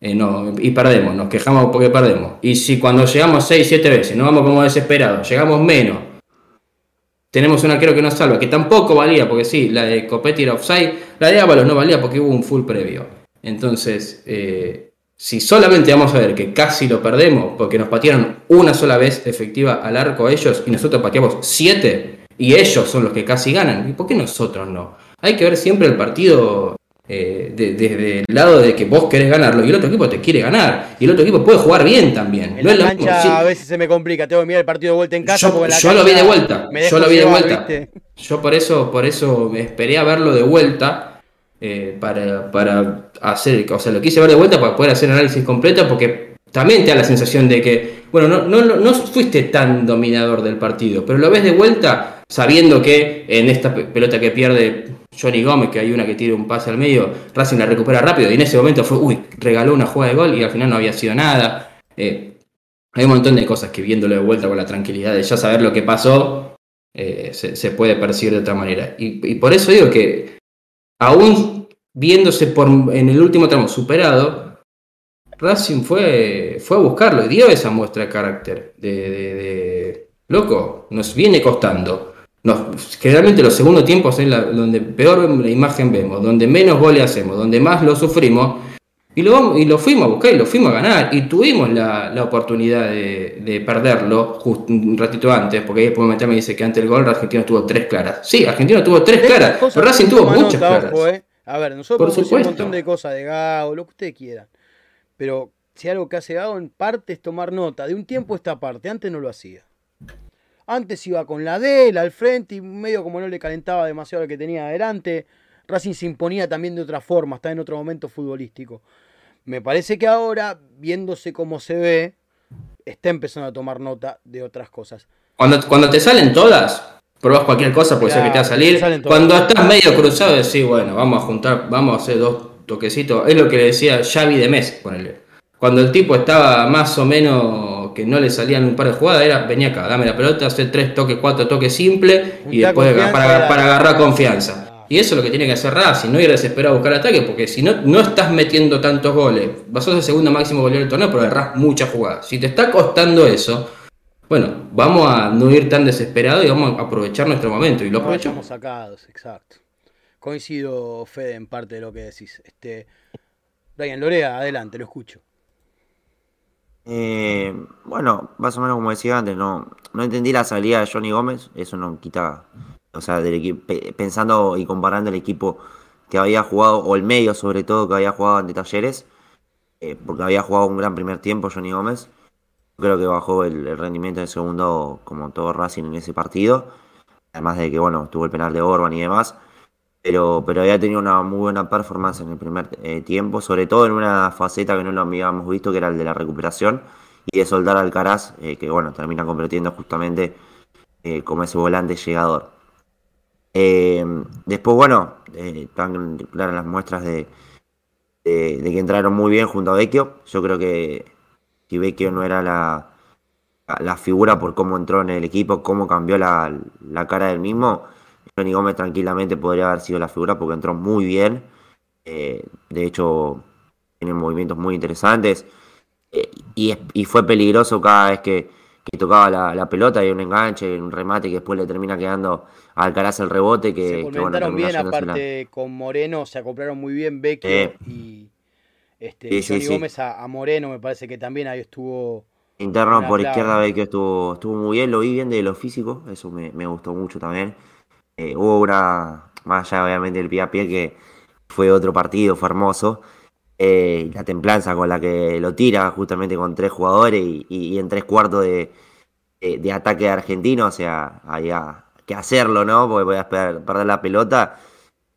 eh, no, y perdemos, nos quejamos porque perdemos. Y si cuando llegamos 6, 7 veces no vamos como desesperados, llegamos menos, tenemos una creo que nos salva, que tampoco valía, porque sí, la de Copetti era offside, la de Ábalos no valía porque hubo un full previo. Entonces, eh, si solamente vamos a ver que casi lo perdemos porque nos patearon una sola vez efectiva al arco a ellos y nosotros pateamos 7 y ellos son los que casi ganan, ¿y por qué nosotros no? Hay que ver siempre el partido eh, desde el lado de que vos querés ganarlo y el otro equipo te quiere ganar y el otro equipo puede jugar bien también. En la cancha a veces se me complica, tengo que mirar el partido de vuelta en casa. Yo, lo vi de vuelta, yo lo vi de vuelta. Yo por eso, por eso esperé a verlo de vuelta eh, para, para hacer, o sea, lo quise ver de vuelta para poder hacer análisis completo porque también te da la sensación de que, bueno, no, no, no fuiste tan dominador del partido, pero lo ves de vuelta sabiendo que en esta pelota que pierde Johnny Gómez, que hay una que tira un pase al medio, Racing la recupera rápido y en ese momento fue, uy, regaló una jugada de gol y al final no había sido nada. Eh, hay un montón de cosas que viéndolo de vuelta con la tranquilidad de ya saber lo que pasó, eh, se, puede percibir de otra manera. Y, por eso digo que aún viéndose por, en el último tramo superado, Racing fue, fue a buscarlo y dio esa muestra de carácter de loco, nos viene costando generalmente los segundos tiempos es donde peor la imagen vemos, donde menos goles hacemos, donde más lo sufrimos. Y lo, y lo fuimos a buscar y lo fuimos a ganar. Y tuvimos la, oportunidad de, perderlo justo un ratito antes, porque ahí después me dice que antes el gol Argentina tuvo tres claras. Sí, Argentina tuvo tres claras, pero Racing tuvo muchas claras. Eh. A ver, nosotros podemos un montón de cosas de Gago, lo que ustedes quieran. Pero si algo que hace Gago en parte es tomar nota de un tiempo esta parte, antes no lo hacía. Antes iba con la D, al frente y medio como no le calentaba demasiado lo que tenía adelante. Racing se imponía también de otra forma, está en otro momento futbolístico. Me parece que ahora, viéndose cómo se ve, está empezando a tomar nota de otras cosas. Cuando, cuando te salen todas, probás cualquier cosa, puede ser que te va a salir. Cuando estás medio cruzado, decís, bueno, vamos a juntar, vamos a hacer dos toquecitos. Es lo que le decía Xavi de Mes, ponele. Cuando el tipo estaba más o menos que no le salían un par de jugadas era, venía acá, dame la pelota, hacer tres toques, cuatro toques simples y después para, agarrar confianza. Y eso es lo que tiene que hacer Racing, no ir desesperado a buscar ataque, porque si no, no estás metiendo tantos goles. Vas a ser el segundo máximo goleador del torneo, pero agarrás muchas jugadas. Si te está costando eso, bueno, vamos a no ir tan desesperado y vamos a aprovechar nuestro momento. Y lo aprovechamos. sacados, exacto. Coincido, Fede, en parte de lo que decís. Este, Brian Lorea, adelante, lo escucho. Eh, bueno, más o menos como decía antes, no, no entendí la salida de Johnny Gómez, eso no quita, o sea, del pensando y comparando el equipo que había jugado, o el medio sobre todo que había jugado ante Talleres, eh, porque había jugado un gran primer tiempo Johnny Gómez, creo que bajó el, rendimiento en el segundo como todo Racing en ese partido, además de que, bueno, tuvo el penal de Orban y demás, pero, pero había tenido una muy buena performance en el primer eh, tiempo, sobre todo en una faceta que no lo habíamos visto, que era el de la recuperación y de soltar al Caraz, eh, que bueno, termina convirtiendo justamente como ese volante llegador. Después, bueno, están claras las muestras de, que entraron muy bien junto a Vecchio. Yo creo que si Vecchio no era la, la figura por cómo entró en el equipo, cómo cambió la, la cara del mismo Johnny Gómez tranquilamente podría haber sido la figura porque entró muy bien. Eh, de hecho, tiene movimientos muy interesantes. Eh, y, fue peligroso cada vez que, tocaba la, pelota y un enganche, un remate que después le termina quedando a Alcaraz el rebote. Que, se complementaron bien, aparte con Moreno se acoplaron muy bien Vecchio y este, Johnny Gómez a, Moreno me parece que también ahí estuvo. Interno por izquierda Vecchio estuvo, estuvo muy bien, lo vi bien de lo físico, eso me, me gustó mucho también. Eh, hubo una, más allá obviamente del pie a pie, que fue otro partido, fue hermoso. Eh, la templanza con la que lo tira, justamente con tres jugadores y, en tres cuartos de, ataque argentino, o sea, había que hacerlo, ¿no? Porque podías perder, la pelota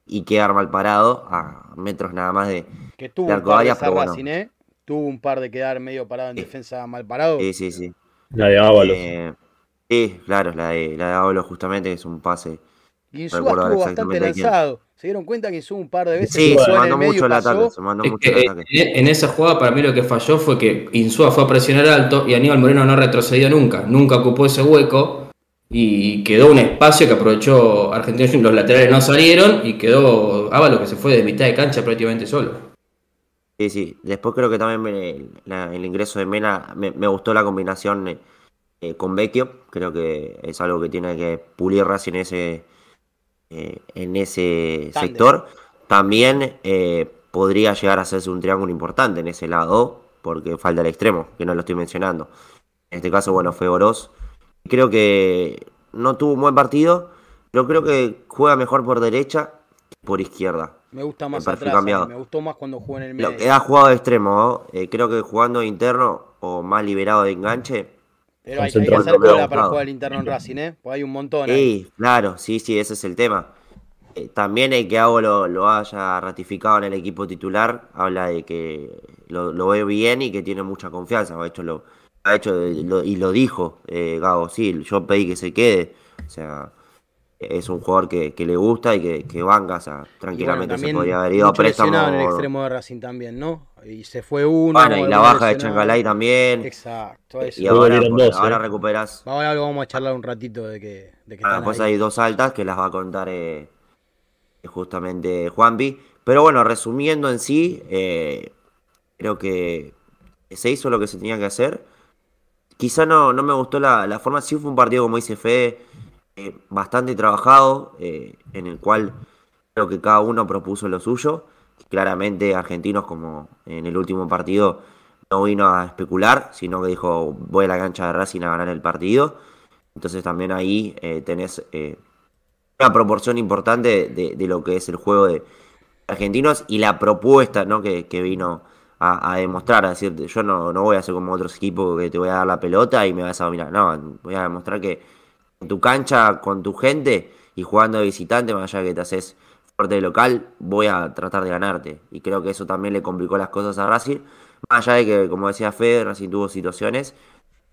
y quedar mal parado a metros nada más de, que tuvo un par de ¿eh? Tuvo un par de quedar medio parado en defensa mal parado. Sí, sí, sí. La de Ábalos. sí, claro, la de, la de Ábalos justamente, es un pase Y Insúa estuvo bastante lanzado. Se dieron cuenta que hizo un par de veces. Sí, se mandó mucho el ataque. Se mandó mucho el ataque. En esa jugada, para mí lo que falló fue que Insúa fue a presionar alto y Aníbal Moreno no retrocedió nunca. Nunca ocupó ese hueco y quedó un espacio que aprovechó Argentinos. Los laterales no salieron y quedó Ávalo que se fue de mitad de cancha prácticamente solo. Sí, sí. Después creo que también el ingreso de Mena me, gustó la combinación eh, con Vecchio. Creo que es algo que tiene que pulir Racing ese, eh, en ese sector. También eh, podría llegar a hacerse un triángulo importante en ese lado, porque falta el extremo, que no lo estoy mencionando. En este caso, bueno, fue Oroz. Creo que no tuvo un buen partido, pero creo que juega mejor por derecha que por izquierda. Me gusta más atrás, eh, me gustó más cuando jugó en el medio. Ha jugado de extremo, eh, creo que jugando interno o más liberado de enganche. Pero hay, que hacer cola para jugar el interno en Racing, ¿eh? Pues hay un montón. Sí, claro, sí, sí, ese es el tema. Eh, también el que Hago lo, haya ratificado en el equipo titular habla de que lo, ve bien y que tiene mucha confianza. Ha hecho, lo, ha hecho y lo dijo Gago, sí, yo pedí que se quede. O sea, es un jugador que, le gusta y que, que banca, o sea, tranquilamente se podría haber ido a préstamo. en el extremo de Racing también, ¿no? Y se fue uno. Bueno, y la baja de Changalay también. Exacto. Y ahora, ahora ¿eh? recuperas. Ahora vamos a charlar un ratito de que, de que ah, Después hay dos altas que las va a contar eh, justamente Juanpi. Pero bueno, resumiendo en sí, eh, creo que se hizo lo que se tenía que hacer. Quizá no, no me gustó la, la forma, sí fue un partido, como dice Fede, eh, bastante trabajado, eh, en el cual creo que cada uno propuso lo suyo. Claramente Argentinos, como en el último partido, no vino a especular, sino que dijo voy a la cancha de Racing a ganar el partido. Entonces también ahí eh, tenés una proporción importante de, lo que es el juego de Argentinos y la propuesta ¿no? que, vino a, demostrar, a yo no, no voy a hacer como otros equipos que te voy a dar la pelota y me vas a dominar. No, voy a demostrar que en tu cancha con tu gente y jugando de visitante, más allá que te haces fuerte de local, voy a tratar de ganarte. Y creo que eso también le complicó las cosas a Racing. Más allá de que, como decía Fede, Racing tuvo situaciones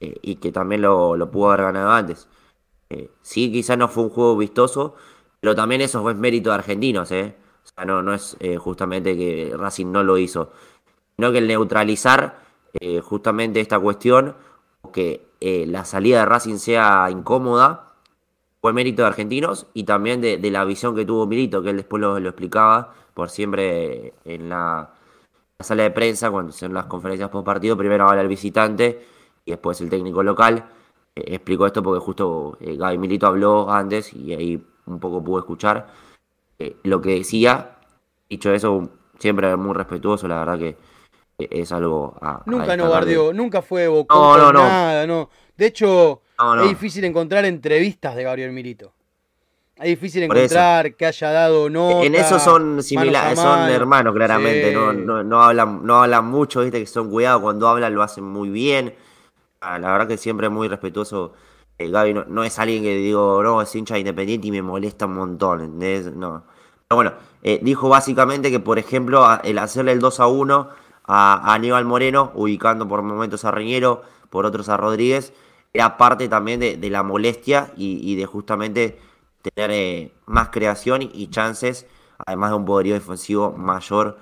eh, y que también lo, pudo haber ganado antes. Eh, sí, quizás no fue un juego vistoso, pero también eso fue mérito de argentinos, ¿eh? O sea, no, no es eh, justamente que Racing no lo hizo, sino que el neutralizar justamente esta cuestión, que la salida de Racing sea incómoda, fue mérito de argentinos y también de, la visión que tuvo Milito, que él después lo, explicaba por siempre en la, sala de prensa, cuando son las conferencias post partido, primero habla el visitante y después el técnico local. Eh, explicó esto porque justo eh, Gaby Milito habló antes y ahí un poco pude escuchar lo que decía. Dicho eso, siempre muy respetuoso, la verdad que es algo a, Nunca no bardeó, nunca fue no, no, no. nada, no. De hecho, es difícil encontrar entrevistas de Gabriel Milito. Es difícil encontrar que haya dado no. En eso son similares, son hermanos, claramente. No, no, no, hablan, no hablan mucho, viste que son cuidados. Cuando hablan lo hacen muy bien. Ah, la verdad que siempre es muy respetuoso. El eh, Gaby no, es alguien que digo, no, es hincha independiente y me molesta un montón. No. Pero bueno, eh, dijo básicamente que, por ejemplo, el hacerle el 2 a 1 a, Aníbal Moreno, ubicando por momentos a Reñero, por otros a Rodríguez, era parte también de, la molestia y, de justamente tener eh, más creación y, chances, además de un poderío defensivo mayor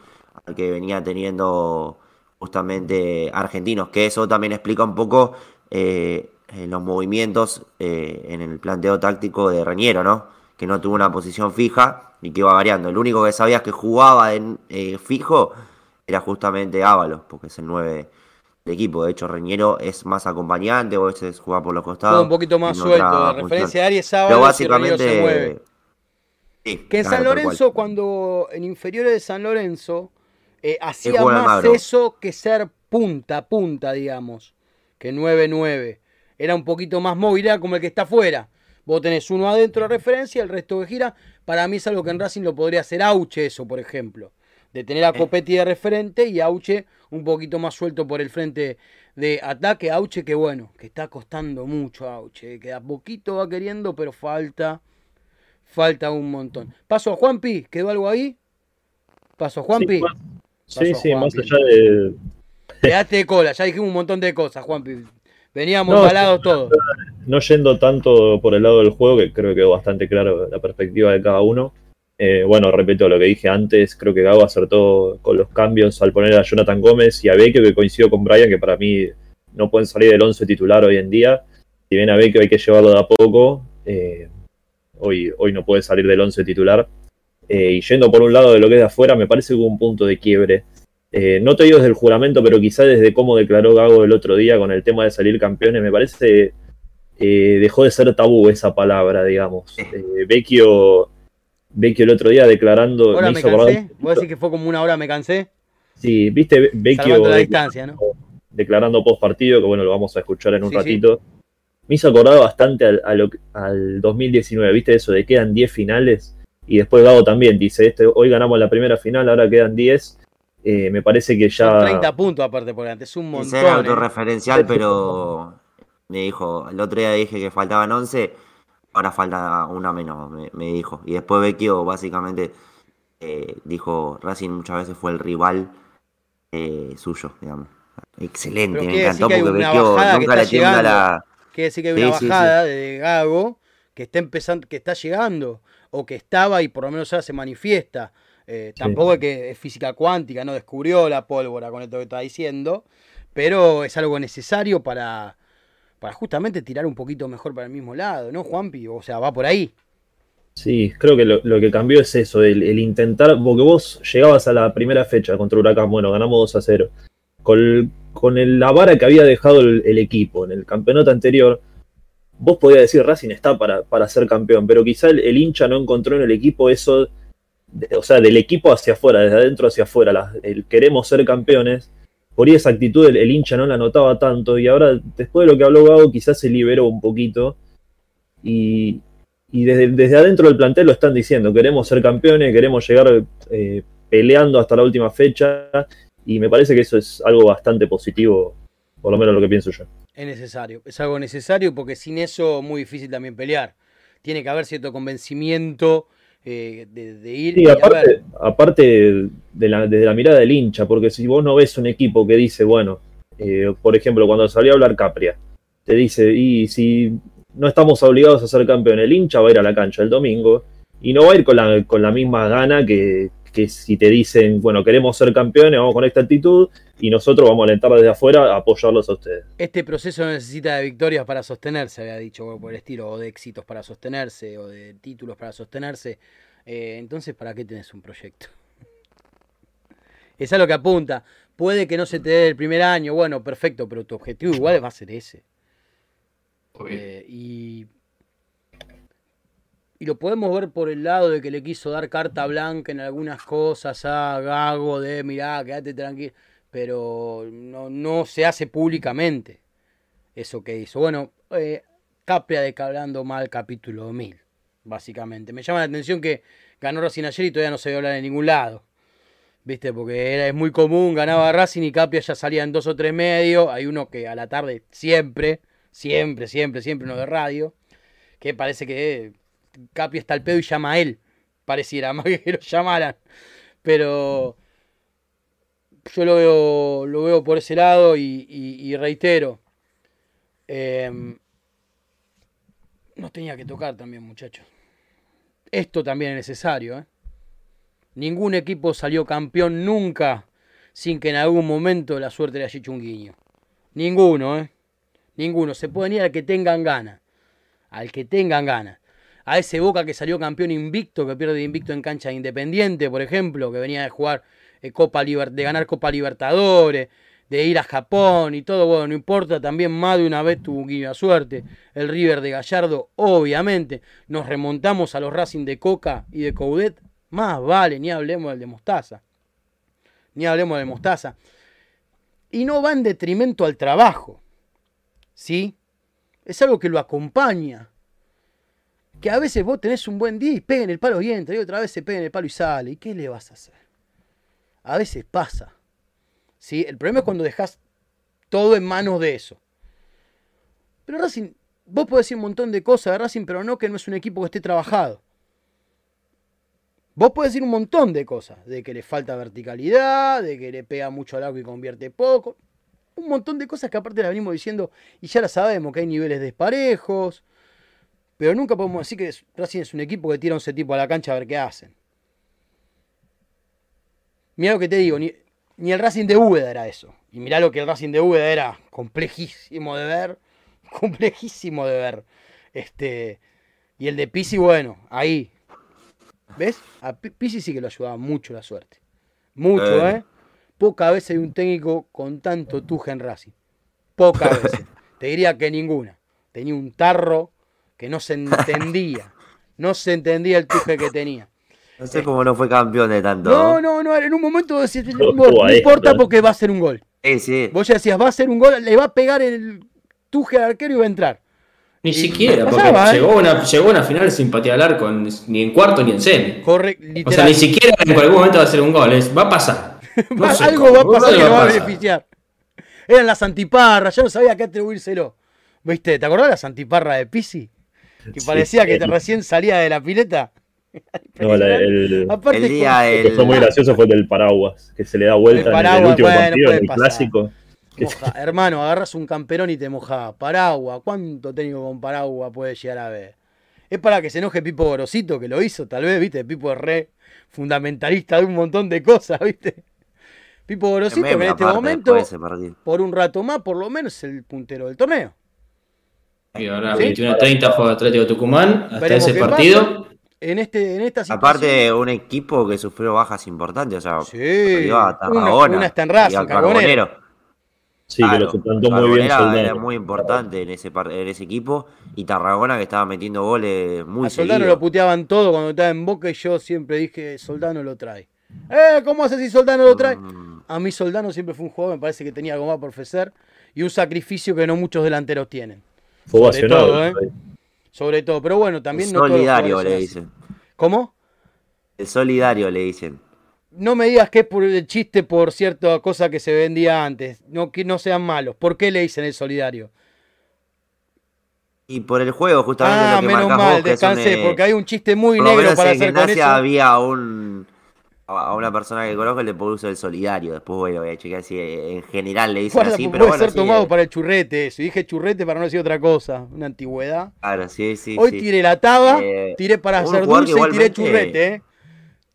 al que venía teniendo justamente argentinos, que eso también explica un poco eh, los movimientos eh, en el planteo táctico de Reñero, ¿no? Que no tuvo una posición fija y que iba variando. El único que sabías que jugaba en fijo era justamente Ábalos, porque es el 9 de equipo. De hecho, Reñero es más acompañante, o a veces juega por los costados. un poquito más suelto, de referencia a Aries Pero básicamente, se mueve. que en San Lorenzo, cuando en inferiores de San Lorenzo, eh, hacía más eso que ser punta, punta, digamos, que 9-9. Era un poquito más móvil, como el que está afuera. Vos tenés uno adentro de referencia, el resto que gira. Para mí es algo que en Racing lo podría hacer Auche, eso, por ejemplo de tener a eh. Copetti de referente y Auche un poquito más suelto por el frente de ataque. Auche que bueno, que está costando mucho Auche, que a poquito va queriendo, pero falta, falta un montón. Paso a Juanpi, ¿quedó algo ahí? Paso a Juanpi. Sí, sí, más allá de... Quedaste de cola, ya dijimos un montón de cosas, Juanpi. Veníamos no, todos. no yendo tanto por el lado del juego, que creo que quedó bastante claro la perspectiva de cada uno. Eh, bueno, repito lo que dije antes, creo que Gago acertó con los cambios al poner a Jonathan Gómez y a Vecchio, que coincido con Brian, que para mí no pueden salir del 11 titular hoy en día. Si bien a Vecchio hay que llevarlo de a poco, eh, hoy, hoy no puede salir del 11 titular. Eh, y yendo por un lado de lo que es de afuera, me parece que hubo un punto de quiebre. no te digo desde el juramento, pero quizá desde cómo declaró Gago el otro día con el tema de salir campeones, me parece eh, dejó de ser tabú esa palabra, digamos. Eh, Vecchio, Vecchio el otro día declarando... ¿Ahora me, cansé? ¿Vos decís que fue como una hora me cansé? Sí, viste, Vecchio... La distancia, ¿no? Declarando post partido, que bueno, lo vamos a escuchar en un ratito. Me hizo acordar bastante al, al 2019, ¿viste eso de quedan 10 finales? Y después Gago también dice, este, hoy ganamos la primera final, ahora quedan 10. Eh, me parece que ya... 30 puntos aparte por delante, es un montón. Es autorreferencial, pero me dijo, el otro día dije que faltaban 11, ahora falta una menos, me, dijo. Y después Vecchio básicamente eh, dijo, Racing muchas veces fue el rival eh, suyo, digamos. Excelente, me encantó porque Vecchio nunca le tiembla la... Quiere decir que hay una bajada de Gago que está empezando, que está llegando, o que estaba y por lo menos ahora se manifiesta. Eh, tampoco es que es física cuántica, no descubrió la pólvora con esto que está diciendo, pero es algo necesario para, para justamente tirar un poquito mejor para el mismo lado, ¿no, Juanpi? O sea, va por ahí. Sí, creo que lo, que cambió es eso, el, intentar, porque vos llegabas a la primera fecha contra Huracán, bueno, ganamos 2 a 0. Con, con la vara que había dejado el, equipo en el campeonato anterior, vos podías decir Racing está para, para ser campeón, pero quizá el, hincha no encontró en el equipo eso, o sea, del equipo hacia afuera, desde adentro hacia afuera, el queremos ser campeones, por esa actitud el, hincha no la notaba tanto y ahora después de lo que habló Gago quizás se liberó un poquito y, desde, adentro del plantel lo están diciendo, queremos ser campeones, queremos llegar eh, peleando hasta la última fecha y me parece que eso es algo bastante positivo, por lo menos lo que pienso yo. Es necesario, es algo necesario porque sin eso es muy difícil también pelear. Tiene que haber cierto convencimiento eh, de, ir. Sí, aparte, aparte de la, desde la mirada del hincha, porque si vos no ves un equipo que dice, bueno, eh, por ejemplo, cuando salió a hablar Capria, te dice, y si no estamos obligados a ser campeón, el hincha va a ir a la cancha el domingo y no va a ir con la, con la misma gana que, que si te dicen, bueno, queremos ser campeones, vamos con esta actitud y nosotros vamos a alentar desde afuera a apoyarlos a ustedes. Este proceso necesita de victorias para sostenerse, había dicho por el estilo, o de éxitos para sostenerse, o de títulos para sostenerse. Eh, entonces, ¿para qué tenés un proyecto? es a lo que apunta. Puede que no se te dé el primer año, bueno, perfecto, pero tu objetivo igual va a ser ese. Eh, y y lo podemos ver por el lado de que le quiso dar carta blanca en algunas cosas a Gago de mirá, quédate tranquilo, pero no, se hace públicamente eso que hizo. Bueno, eh, Capria de hablando mal capítulo 1000, básicamente. Me llama la atención que ganó Racing ayer y todavía no se ve hablar en ningún lado. ¿Viste? Porque es muy común, ganaba Racing y Capria ya salía en dos o tres medios. Hay uno que a la tarde siempre, siempre, siempre, siempre uno de radio, que parece que Capi está al pedo y llama a él. Pareciera más que lo llamaran. Pero yo lo veo, lo veo por ese lado y, reitero. Em, nos tenía que tocar también, muchachos. Esto también es necesario. ¿eh? Ningún equipo salió campeón nunca sin que en algún momento la suerte le haya hecho un guiño. Ninguno, ¿eh? Ninguno. Se pueden ir al que tengan ganas. Al que tengan ganas a ese Boca que salió campeón invicto, que pierde invicto en cancha independiente, por ejemplo, que venía de jugar eh, Copa de ganar Copa Libertadores, de ir a Japón y todo, bueno, no importa, también más de una vez tuvo un guiño a suerte. El River de Gallardo, obviamente, nos remontamos a los Racing de Coca y de Coudet, más vale, ni hablemos del de Mostaza. Ni hablemos de Mostaza. Y no va en detrimento al trabajo. ¿Sí? Es algo que lo acompaña que a veces vos tenés un buen día y pega en el palo y entra, y otra vez se pega en el palo y sale. ¿Y qué le vas a hacer? A veces pasa. ¿sí? El problema es cuando dejas todo en manos de eso. Pero Racing, vos podés decir un montón de cosas de Racing, pero no que no es un equipo que esté trabajado. Vos podés decir un montón de cosas, de que le falta verticalidad, de que le pega mucho al agua y convierte poco. un montón de cosas que aparte las venimos diciendo y ya las sabemos, que hay niveles desparejos, pero nunca podemos decir que Racing es un equipo que tira a 11 tipos a la cancha a ver qué hacen. Mira lo que te digo, ni, el Racing de Úbeda era eso. Y mira lo que el Racing de Úbeda era complejísimo de ver, complejísimo de ver. Este, y el de Pisi, bueno, ahí. ¿Ves? A Pisi sí que lo ayudaba mucho la suerte. Mucho, ¿eh? ¿eh? Poca vez hay un técnico con tanto tuje en Racing. Poca veces. Te diría que ninguna. Tenía un tarro que no se entendía. No se entendía el tuje que tenía. No sé cómo no fue campeón de tanto. No, no, no. En un momento decías, no, importa porque va a ser un gol. Sí, sí. Vos ya decías, va a ser un gol, le va a pegar el tuje al arquero y va a entrar. Ni siquiera, porque ¿eh? llegó, una, llegó una final sin patear al arco, ni en cuarto ni en semi. Correcto, O sea, ni siquiera en algún momento va a ser un gol, va a pasar. algo va a pasar que lo va a beneficiar. Eran las antiparras, yo no sabía qué atribuírselo. ¿Viste? ¿Te acordás de las antiparras de Pisi? Que parecía que te recién salía de la pileta. No, el, Aparte, día que fue muy gracioso fue el del paraguas, que se le da vuelta en el último partido, en el clásico. hermano, agarras un camperón y te mojas. Paraguas, ¿cuánto técnico con paraguas puede llegar a ver? Es para que se enoje Pipo Gorosito, que lo hizo, tal vez, ¿viste? Pipo es re fundamentalista de un montón de cosas, ¿viste? Pipo Gorosito, que en este momento, por un rato más, por lo menos es el puntero del torneo. Y ahora 21-30 fue Atlético Tucumán, hasta ese partido. En, este, en esta situación. Aparte, un equipo que sufrió bajas importantes, o sea, sí, una, una, está en Carbonero. Sí, que lo suplantó muy bien. Soldano. Era muy importante en ese, en ese equipo. Y Tarragona que estaba metiendo goles muy A Soldano lo puteaban todo cuando estaba en Boca y yo siempre dije, Soldano lo trae. ¿Eh? ¿Cómo hace si Soldano lo trae? Mm. A mí Soldano siempre fue un jugador, me parece que tenía algo más por ofrecer y un sacrificio que no muchos delanteros tienen. Fue Sobre todo, ¿eh? Sobre todo, pero bueno, también no Solidario le dicen. ¿Cómo? El solidario le dicen no me digas que es por el chiste por cierta cosa que se vendía antes. No que no sean malos. ¿Por qué le dicen el solidario? Y por el juego, justamente. Ah, lo que menos mal, descansé, porque hay un chiste muy negro para hacer con eso. había un a una persona que conozco le puso el solidario. Después voy a chequear si en general le dicen así. Pero puede ser tomado para el churrete. Si dije churrete para no decir otra cosa, una antigüedad. Claro, sí, sí. Hoy tiré la taba, eh, tiré para hacer dulce y tiré churrete. ¿eh?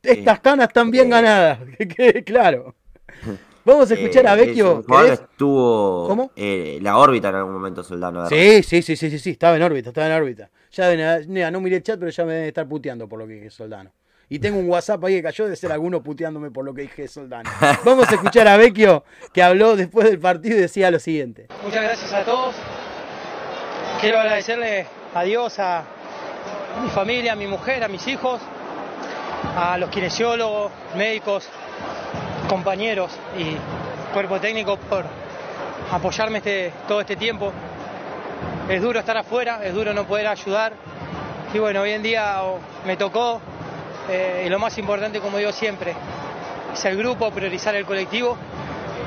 Estas canas están bien ganadas, que quede claro. Vamos a escuchar a eh, Vecchio. que estuvo ¿Cómo? Eh, la órbita en algún momento, Soldano. Sí, sí, sí, sí, sí, sí, estaba en órbita, estaba en órbita. Ya no miré el chat, pero ya me deben estar puteando por lo que dije Soldano. Y tengo un WhatsApp ahí que cayó de ser alguno puteándome por lo que dije Soldano. Vamos a escuchar a Vecchio, que habló después del partido y decía lo siguiente. Muchas gracias a todos. Quiero agradecerle a Dios, a mi familia, a mi mujer, a mis hijos, a los kinesiólogos, médicos, compañeros y cuerpo técnico por apoyarme este, todo este tiempo. Es duro estar afuera, es duro no poder ayudar. Y bueno, hoy en día me tocó, eh, y lo más importante, como digo siempre, es el grupo, priorizar el colectivo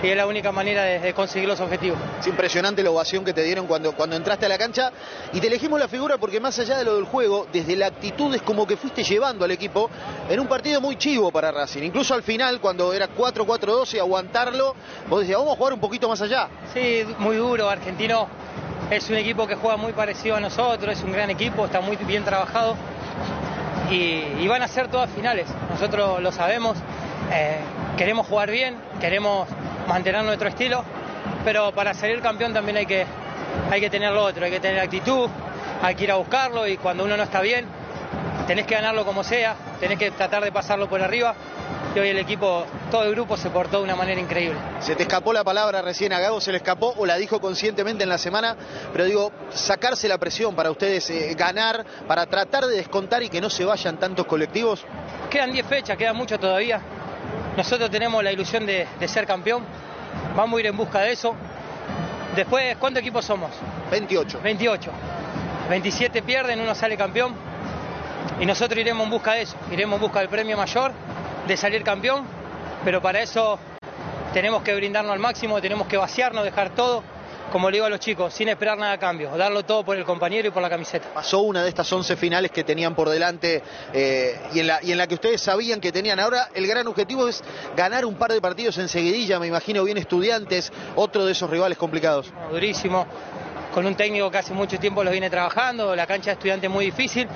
y es la única manera de, conseguir los objetivos. Es impresionante la ovación que te dieron cuando, cuando entraste a la cancha y te elegimos la figura porque más allá de lo del juego, desde la actitud es como que fuiste llevando al equipo en un partido muy chivo para Racing. Incluso al final, cuando era 4-4-2 y aguantarlo, vos decías, vamos a jugar un poquito más allá. Sí, muy duro. Argentino es un equipo que juega muy parecido a nosotros, es un gran equipo, está muy bien trabajado y, van a ser todas finales. Nosotros lo sabemos. Eh, queremos jugar bien, queremos mantener nuestro estilo, pero para salir campeón también hay que, hay que tener lo otro, hay que tener actitud, hay que ir a buscarlo y cuando uno no está bien, tenés que ganarlo como sea, tenés que tratar de pasarlo por arriba. Y hoy el equipo, todo el grupo se portó de una manera increíble. Se te escapó la palabra recién a Gago, se le escapó o la dijo conscientemente en la semana, pero digo, sacarse la presión para ustedes, eh, ganar, para tratar de descontar y que no se vayan tantos colectivos. Quedan 10 fechas, queda mucho todavía. Nosotros tenemos la ilusión de, ser campeón, vamos a ir en busca de eso. Después, ¿cuántos equipos somos? 28. 28. 27 pierden, uno sale campeón. Y nosotros iremos en busca de eso, iremos en busca del premio mayor, de salir campeón, pero para eso tenemos que brindarnos al máximo, tenemos que vaciarnos, dejar todo como le digo a los chicos, sin esperar nada a cambio, darlo todo por el compañero y por la camiseta. Pasó una de estas 11 finales que tenían por delante eh, y, en la, y en la que ustedes sabían que tenían. Ahora el gran objetivo es ganar un par de partidos en seguidilla, me imagino bien estudiantes, otro de esos rivales complicados. durísimo, con un técnico que hace mucho tiempo los viene trabajando, la cancha de estudiantes muy difícil,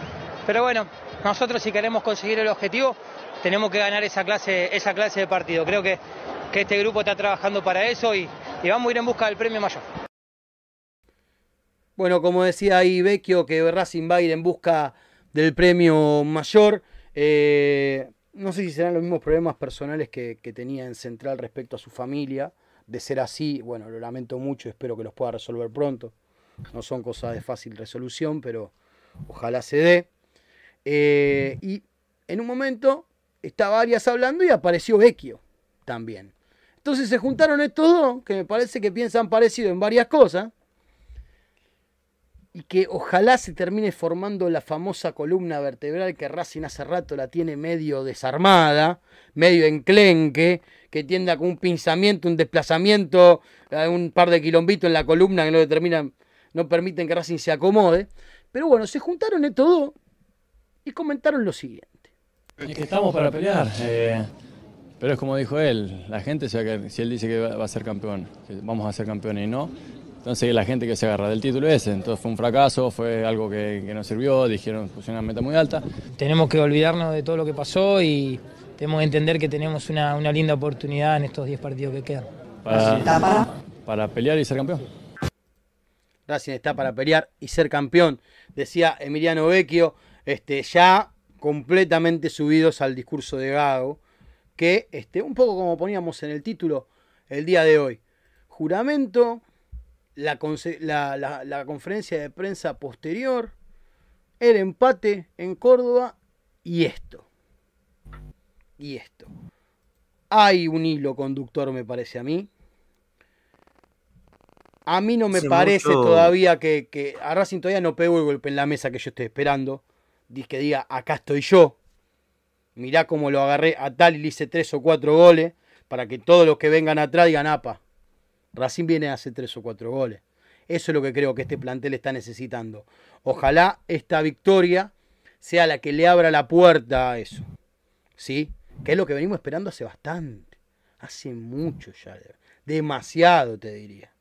pero bueno, nosotros si queremos conseguir el objetivo tenemos que ganar esa clase, esa clase de partido. Creo que, que este grupo está trabajando para eso y, vamos a ir en busca del premio mayor. Bueno, como decía ahí Vecchio, que Racing va a ir en busca del premio mayor. Eh, no sé si serán los mismos problemas personales que, tenía en Central respecto a su familia. De ser así, bueno, lo lamento mucho, espero que los pueda resolver pronto. No son cosas de fácil resolución, pero ojalá se dé. Eh, y en un momento estaba Arias hablando y apareció Vecchio también. Entonces se juntaron estos dos, que me parece que piensan parecido en varias cosas, y que ojalá se termine formando la famosa columna vertebral que Racing hace rato la tiene medio desarmada, medio enclenque, que tienda con un pinzamiento, un desplazamiento, un par de quilombitos en la columna que no determinan, no permiten que Racing se acomode. Pero bueno, se juntaron estos dos y comentaron lo siguiente. Es que estamos para pelear. Eh, pero es como dijo él, la gente, si él dice que va a ser campeón, que vamos a ser campeones y no, entonces la gente que se agarra del título ese. Entonces fue un fracaso, fue algo que, no sirvió, dijeron pusieron una meta muy alta. Tenemos que olvidarnos de todo lo que pasó y tenemos que entender que tenemos una, linda oportunidad en estos 10 partidos que quedan. Para, para pelear y ser campeón. Racing está para pelear y ser campeón, decía Emiliano Vecchio, este, ya completamente subidos al discurso de Gago, que este, un poco como poníamos en el título el día de hoy, juramento la, conferencia de prensa posterior, el empate en Córdoba y esto. Y esto. Hay un hilo conductor, me parece a mí. A mí no me parece todavía que, que, a Racing todavía no pegó el golpe en la mesa que yo estoy esperando. Que diga, acá estoy yo. Mirá cómo lo agarré a tal y le hice tres o cuatro goles para que todos los que vengan atrás digan, apa, Racing viene a hacer tres o cuatro goles. Eso es lo que creo que este plantel está necesitando. Ojalá esta victoria sea la que le abra la puerta a eso. ¿Sí? Que es lo que venimos esperando hace bastante. Hace mucho ya. Demasiado, te diría.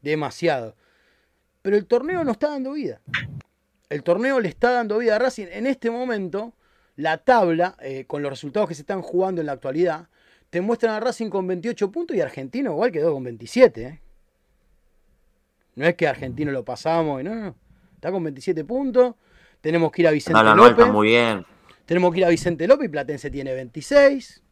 Demasiado. Pero el torneo no está dando vida. El torneo le está dando vida a Racing. En este momento, la tabla, eh, con los resultados que se están jugando en la actualidad, te muestran a Racing con 28 puntos y Argentino igual quedó con 27. ¿eh? No es que Argentino lo pasamos, no, no. Está con 27 puntos. Tenemos que ir a Vicente López. muy bien. Tenemos que ir a Vicente López y Platense tiene 26.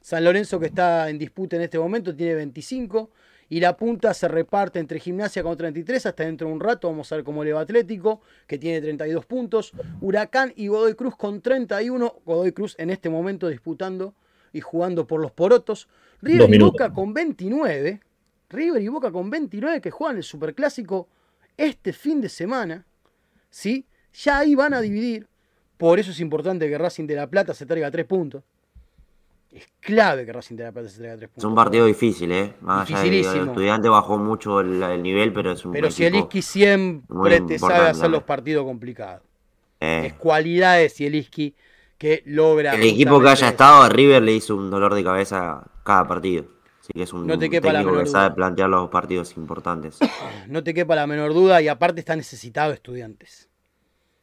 San Lorenzo, que está en disputa en este momento, tiene 25. Y la punta se reparte entre Gimnasia con 33 hasta dentro de un rato. Vamos a ver cómo le va Atlético, que tiene 32 puntos. Huracán y Godoy Cruz con 31. Godoy Cruz en este momento disputando y jugando por los porotos. River y Boca con 29. River y Boca con 29 que juegan el Superclásico este fin de semana. ¿sí? Ya ahí van a dividir. Por eso es importante que Racing de la Plata se traiga tres puntos. Es clave que Racing de la Plata se traiga tres puntos. Es un partido difícil, ¿eh? Más allá el estudiante bajó mucho el, nivel, pero es un Pero si Eliski siempre te sabe hacer los partidos complicados. Eh. Es cualidad de Sieliski que logra. El equipo que haya estado a River le hizo un dolor de cabeza cada partido. Así que es un no técnico que sabe plantear los partidos importantes. No te quepa la menor duda y aparte está necesitado estudiantes.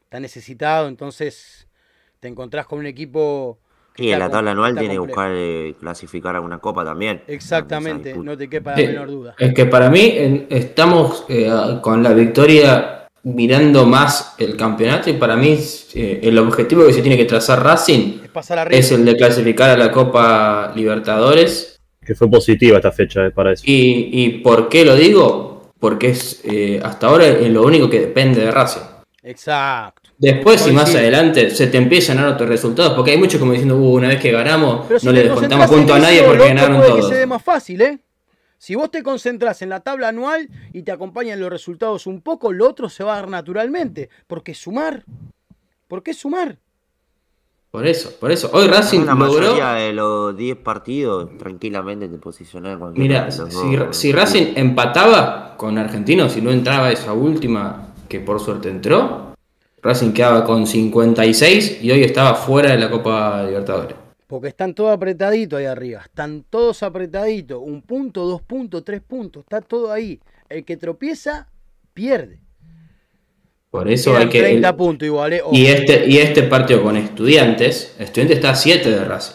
Está necesitado, entonces te encontrás con un equipo... Sí, en la tabla anual tiene que buscar eh, clasificar alguna copa también. Exactamente, no te quepa la menor duda. Es que para mí estamos eh, con la victoria mirando más el campeonato y para mí eh, el objetivo que se tiene que trazar Racing es, el de clasificar a la Copa Libertadores. Que fue positiva esta fecha eh, para eso. Y, y, por qué lo digo? Porque es eh, hasta ahora es lo único que depende de Racing. Exacto. Después, y más adelante, se te empiezan a dar otros resultados, porque hay muchos como diciendo, uh, una vez que ganamos, no le descontamos punto a nadie porque ganaron todos. Que se más fácil, ¿eh? Si vos te concentras en la tabla anual y te acompañan los resultados un poco, lo otro se va a dar naturalmente. Porque sumar. ¿Por qué sumar? Por eso, por eso. Hoy Racing la logró. de los 10 partidos tranquilamente te posicioné en cualquier Mira, si, si Racing empataba con Argentinos si no entraba esa última, que por suerte entró, Racing quedaba con 56 y hoy estaba fuera de la Copa Libertadores. Porque están todos apretaditos ahí arriba. Están todos apretaditos. Un punto, dos puntos, tres puntos. Está todo ahí. El que tropieza, pierde. Por eso hay que. 30 puntos igual, ¿eh? y, este, y este partido con estudiantes, estudiantes está a 7 de Racing.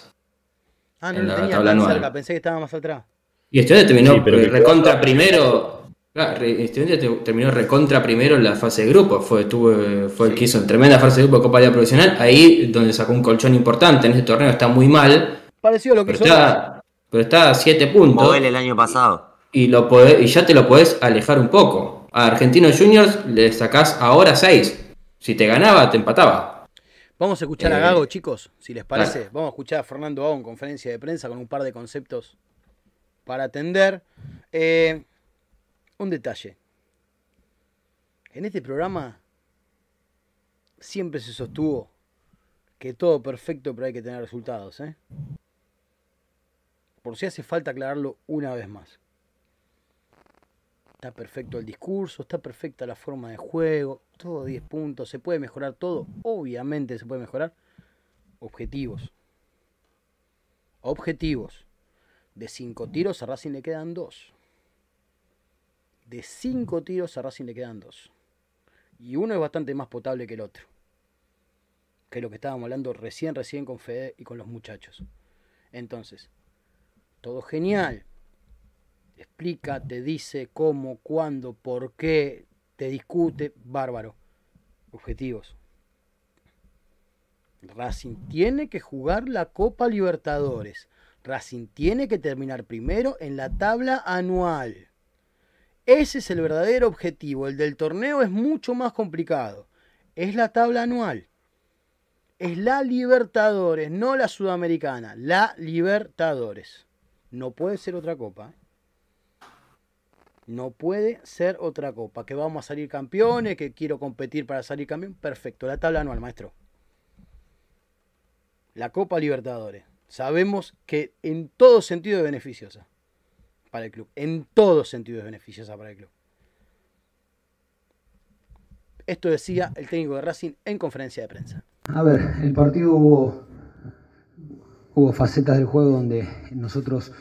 Ah, no lo tenía tan cerca, pensé que estaba más atrás. Y estudiantes terminó recontra primero. Estudiantes terminó recontra primero en la fase de grupo. Fue, tuvo, fue el que hizo en tremenda fase de grupo de Copa Liga Profesional. Ahí donde sacó un colchón importante. En este torneo está muy mal. Parecido a lo que pero está, pero está a 7 puntos. Como el año pasado. Y, lo y ya te lo podés alejar un poco a Argentinos Juniors le sacás ahora 6. Si te ganaba, te empataba. Vamos a escuchar a eh, Gago, chicos, si les parece. Vamos a escuchar a Fernando Gago en conferencia de prensa con un par de conceptos para atender. Eh, un detalle. En este programa siempre se sostuvo que todo perfecto, pero hay que tener resultados. ¿eh? Por si hace falta aclararlo una vez más. Está perfecto el discurso, está perfecta la forma de juego, todo 10 puntos, se puede mejorar todo, obviamente se puede mejorar. Objetivos. Objetivos. De 5 tiros a Racing le quedan 2. De 5 tiros a Racing le quedan 2. Y uno es bastante más potable que el otro. Que lo que estábamos hablando recién, recién con Fede y con los muchachos. Entonces, todo genial explica, te dice cómo, cuándo, por qué, te discute, bárbaro. Objetivos. Racing tiene que jugar la Copa Libertadores. Racing tiene que terminar primero en la tabla anual. Ese es el verdadero objetivo. El del torneo es mucho más complicado. Es la tabla anual. Es la Libertadores, no la Sudamericana. La Libertadores. No puede ser otra copa. ¿eh? No puede ser otra copa. Que vamos a salir campeones, que quiero competir para salir campeón. Perfecto, la tabla anual, maestro. La Copa Libertadores. Sabemos que en todo sentido es beneficiosa para el club. En todo sentido es beneficiosa para el club. Esto decía el técnico de Racing en conferencia de prensa. A ver, el partido hubo, hubo facetas del juego donde nosotros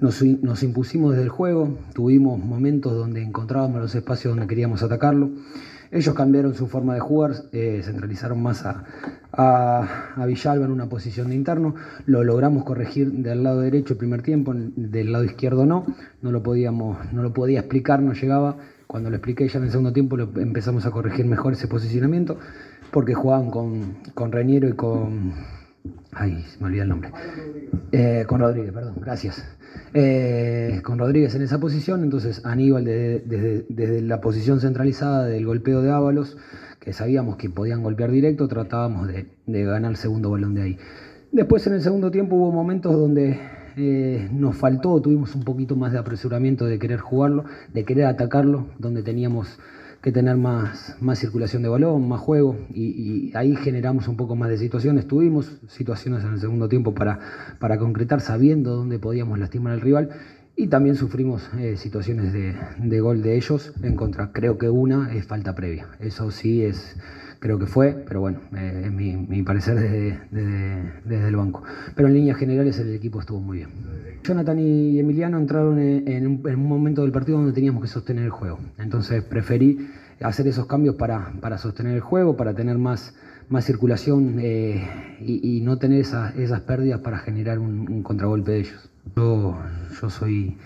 nos, impusimos desde el juego, tuvimos momentos donde encontrábamos los espacios donde queríamos atacarlo. Ellos cambiaron su forma de jugar, eh, centralizaron más a, Villalba en una posición de interno. Lo logramos corregir del lado derecho el primer tiempo, del lado izquierdo no. No lo, podíamos, no lo podía explicar, no llegaba. Cuando lo expliqué ya en el segundo tiempo lo empezamos a corregir mejor ese posicionamiento, porque jugaban con Reñero y con... Ay, me olvida el nombre. Eh, con Rodríguez, perdón, gracias. Eh, con Rodríguez en esa posición, entonces Aníbal desde, la posición centralizada del golpeo de Ábalos, que sabíamos que podían golpear directo, tratábamos de, ganar el segundo balón de ahí. Después en el segundo tiempo hubo momentos donde eh, nos faltó, tuvimos un poquito más de apresuramiento de querer jugarlo, de querer atacarlo, donde teníamos que tener más, más circulación de balón, más juego, y, ahí generamos un poco más de situaciones. Tuvimos situaciones en el segundo tiempo para, para concretar, sabiendo dónde podíamos lastimar al rival, y también sufrimos eh, situaciones de, gol de ellos en contra. Creo que una es falta previa, eso sí es, creo que fue, pero bueno, eh, es mi, parecer desde, desde, el banco. Pero en líneas generales el equipo estuvo muy bien. Jonathan y Emiliano entraron en un, momento del partido donde teníamos que sostener el juego. Entonces preferí hacer esos cambios para, sostener el juego, para tener más, más circulación eh, y, no tener esas, pérdidas para generar un, contragolpe de ellos. Yo, yo soy,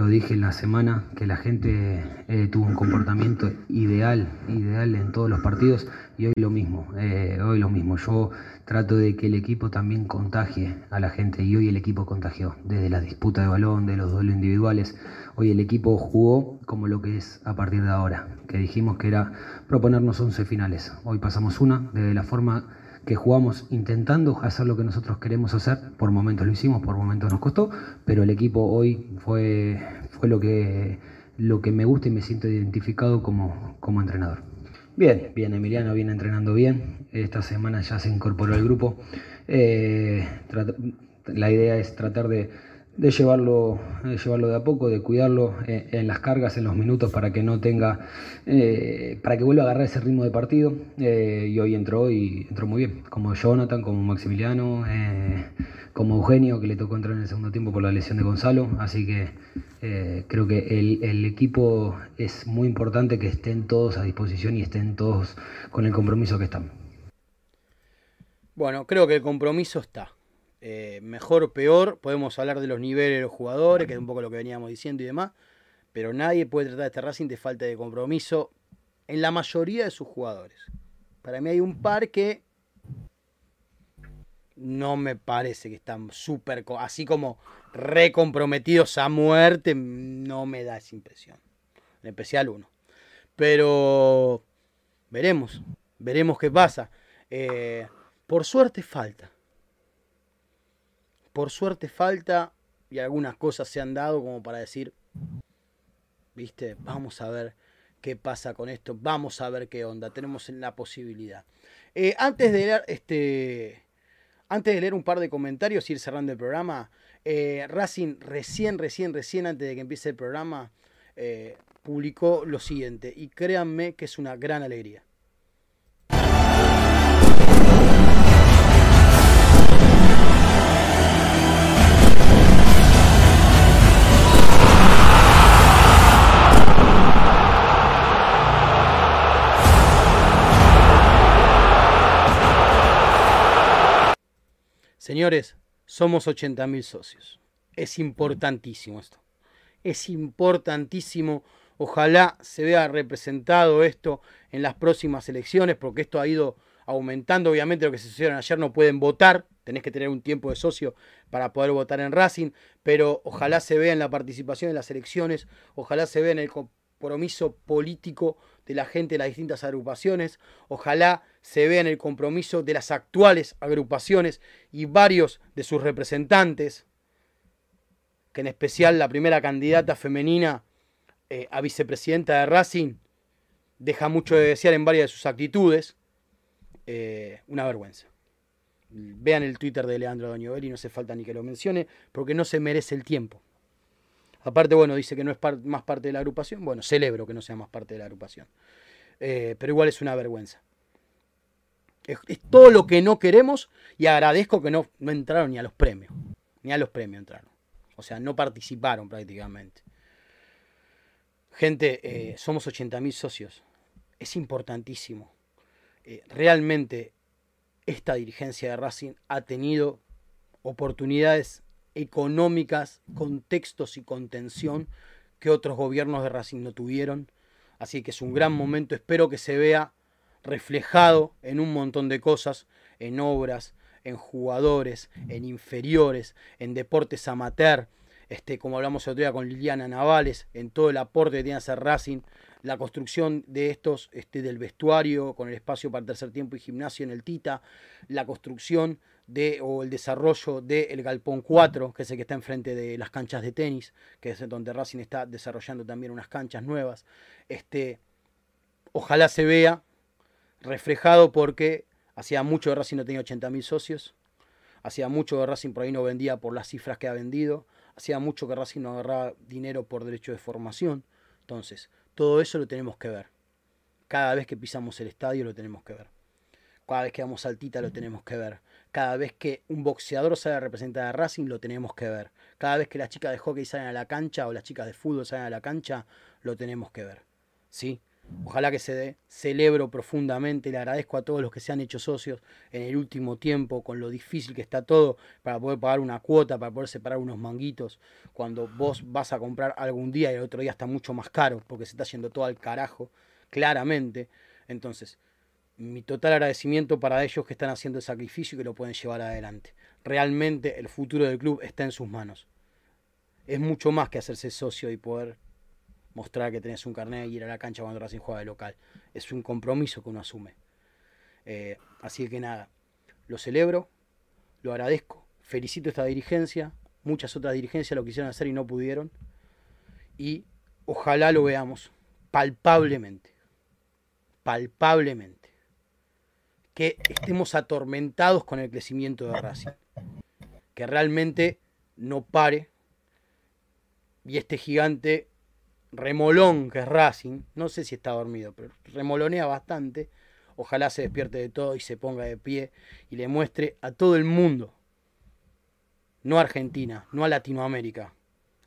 lo dije en la semana, que la gente eh, tuvo un comportamiento ideal, ideal en todos los partidos y hoy lo mismo, eh, hoy lo mismo. Yo trato de que el equipo también contagie a la gente y hoy el equipo contagió, desde la disputa de balón, de los duelos individuales. Hoy el equipo jugó como lo que es a partir de ahora, que dijimos que era proponernos 11 finales. Hoy pasamos una, de la forma que jugamos intentando hacer lo que nosotros queremos hacer. Por momentos lo hicimos, por momentos nos costó, pero el equipo hoy fue, fue lo, que, lo que me gusta y me siento identificado como, como entrenador. Bien, bien, Emiliano viene entrenando bien. Esta semana ya se incorporó al grupo. la idea es tratar de de llevarlo, de llevarlo de a poco, de cuidarlo eh, en, las cargas, en los minutos para que no tenga, eh, para que vuelva a agarrar ese ritmo de partido. Eh, y hoy entró y entró muy bien, como Jonathan, como Maximiliano, como Eugenio, que le tocó entrar en el segundo tiempo por la lesión de Gonzalo. Así que creo que el, el equipo es muy importante que estén todos a disposición y estén todos con el compromiso que están. Bueno, creo que el compromiso está eh, mejor o peor, podemos hablar de los niveles de los jugadores, que es un poco lo que veníamos diciendo y demás, pero nadie puede tratar a este Racing de falta de compromiso en la mayoría de sus jugadores. Para mí hay un par que no me parece que están súper, así como recomprometidos a muerte, no me da esa impresión. En especial uno. Pero veremos, veremos qué pasa. Eh, por suerte falta por suerte falta y algunas cosas se han dado como para decir, viste, vamos a ver qué pasa con esto, vamos a ver qué onda, tenemos la posibilidad. Eh, antes de leer este, antes de leer un par de comentarios y ir cerrando el programa, eh, Racing recién, recién, recién antes de que empiece el programa eh, publicó lo siguiente y créanme que es una gran alegría. Señores, somos 80.000 socios. Es importantísimo esto. Es importantísimo. Ojalá se vea representado esto en las próximas elecciones, porque esto ha ido aumentando. Obviamente lo que se hicieron ayer no pueden votar, tenés que tener un tiempo de socio para poder votar en Racing, pero ojalá se vea en la participación en las elecciones, ojalá se vea en el compromiso político de la gente de las distintas agrupaciones. Ojalá se vea en el compromiso de las actuales agrupaciones y varios de sus representantes, que en especial la primera candidata femenina eh, a vicepresidenta de Racing deja mucho de desear en varias de sus actitudes. Eh, una vergüenza. Vean el Twitter de Leandro Doñovelli, no hace falta ni que lo mencione, porque no se merece el tiempo. Aparte, bueno, dice que no es más parte de la agrupación. Bueno, celebro que no sea más parte de la agrupación. Eh, pero igual es una vergüenza. Es, todo lo que no queremos y agradezco que no, no entraron ni a los premios. Ni a los premios entraron. O sea, no participaron prácticamente. Gente, eh, somos 80.000 socios. Es importantísimo. Eh, realmente esta dirigencia de Racing ha tenido oportunidades económicas, contextos y contención que otros gobiernos de Racing no tuvieron. Así que es un gran momento, espero que se vea reflejado en un montón de cosas, en obras, en jugadores, en inferiores, en deportes amateur, este, como hablamos el otro día con Liliana Navales, en todo el aporte que tiene hacer Racing, la construcción de estos, este, del vestuario, con el espacio para el tercer tiempo y gimnasio en el Tita, la construcción de, o el desarrollo del Galpón 4, que es el que está enfrente de las canchas de tenis, que es donde Racing está desarrollando también unas canchas nuevas. Este, ojalá se vea reflejado porque hacía mucho que Racing no tenía 80.000 socios, hacía mucho que Racing por ahí no vendía por las cifras que ha vendido, hacía mucho que Racing no agarraba dinero por derecho de formación. Entonces, todo eso lo tenemos que ver. Cada vez que pisamos el estadio lo tenemos que ver. Cada vez que vamos al Tita lo tenemos que ver. Cada vez que un boxeador sale a representar a Racing lo tenemos que ver. Cada vez que las chicas de hockey salen a la cancha o las chicas de fútbol salen a la cancha, lo tenemos que ver. ¿Sí? Ojalá que se dé. Celebro profundamente, le agradezco a todos los que se han hecho socios en el último tiempo, con lo difícil que está todo, para poder pagar una cuota, para poder separar unos manguitos. Cuando vos vas a comprar algún día y el otro día está mucho más caro, porque se está yendo todo al carajo, claramente. Entonces, mi total agradecimiento para ellos que están haciendo el sacrificio y que lo pueden llevar adelante. Realmente el futuro del club está en sus manos. Es mucho más que hacerse socio y poder mostrar que tenés un carnet y ir a la cancha cuando Racing juega de local. Es un compromiso que uno asume. Eh, así que nada, lo celebro, lo agradezco, felicito esta dirigencia, muchas otras dirigencias lo quisieron hacer y no pudieron. Y ojalá lo veamos palpablemente. Palpablemente que estemos atormentados con el crecimiento de Racing. Que realmente no pare. Y este gigante remolón que es Racing, no sé si está dormido, pero remolonea bastante. Ojalá se despierte de todo y se ponga de pie y le muestre a todo el mundo, no a Argentina, no a Latinoamérica,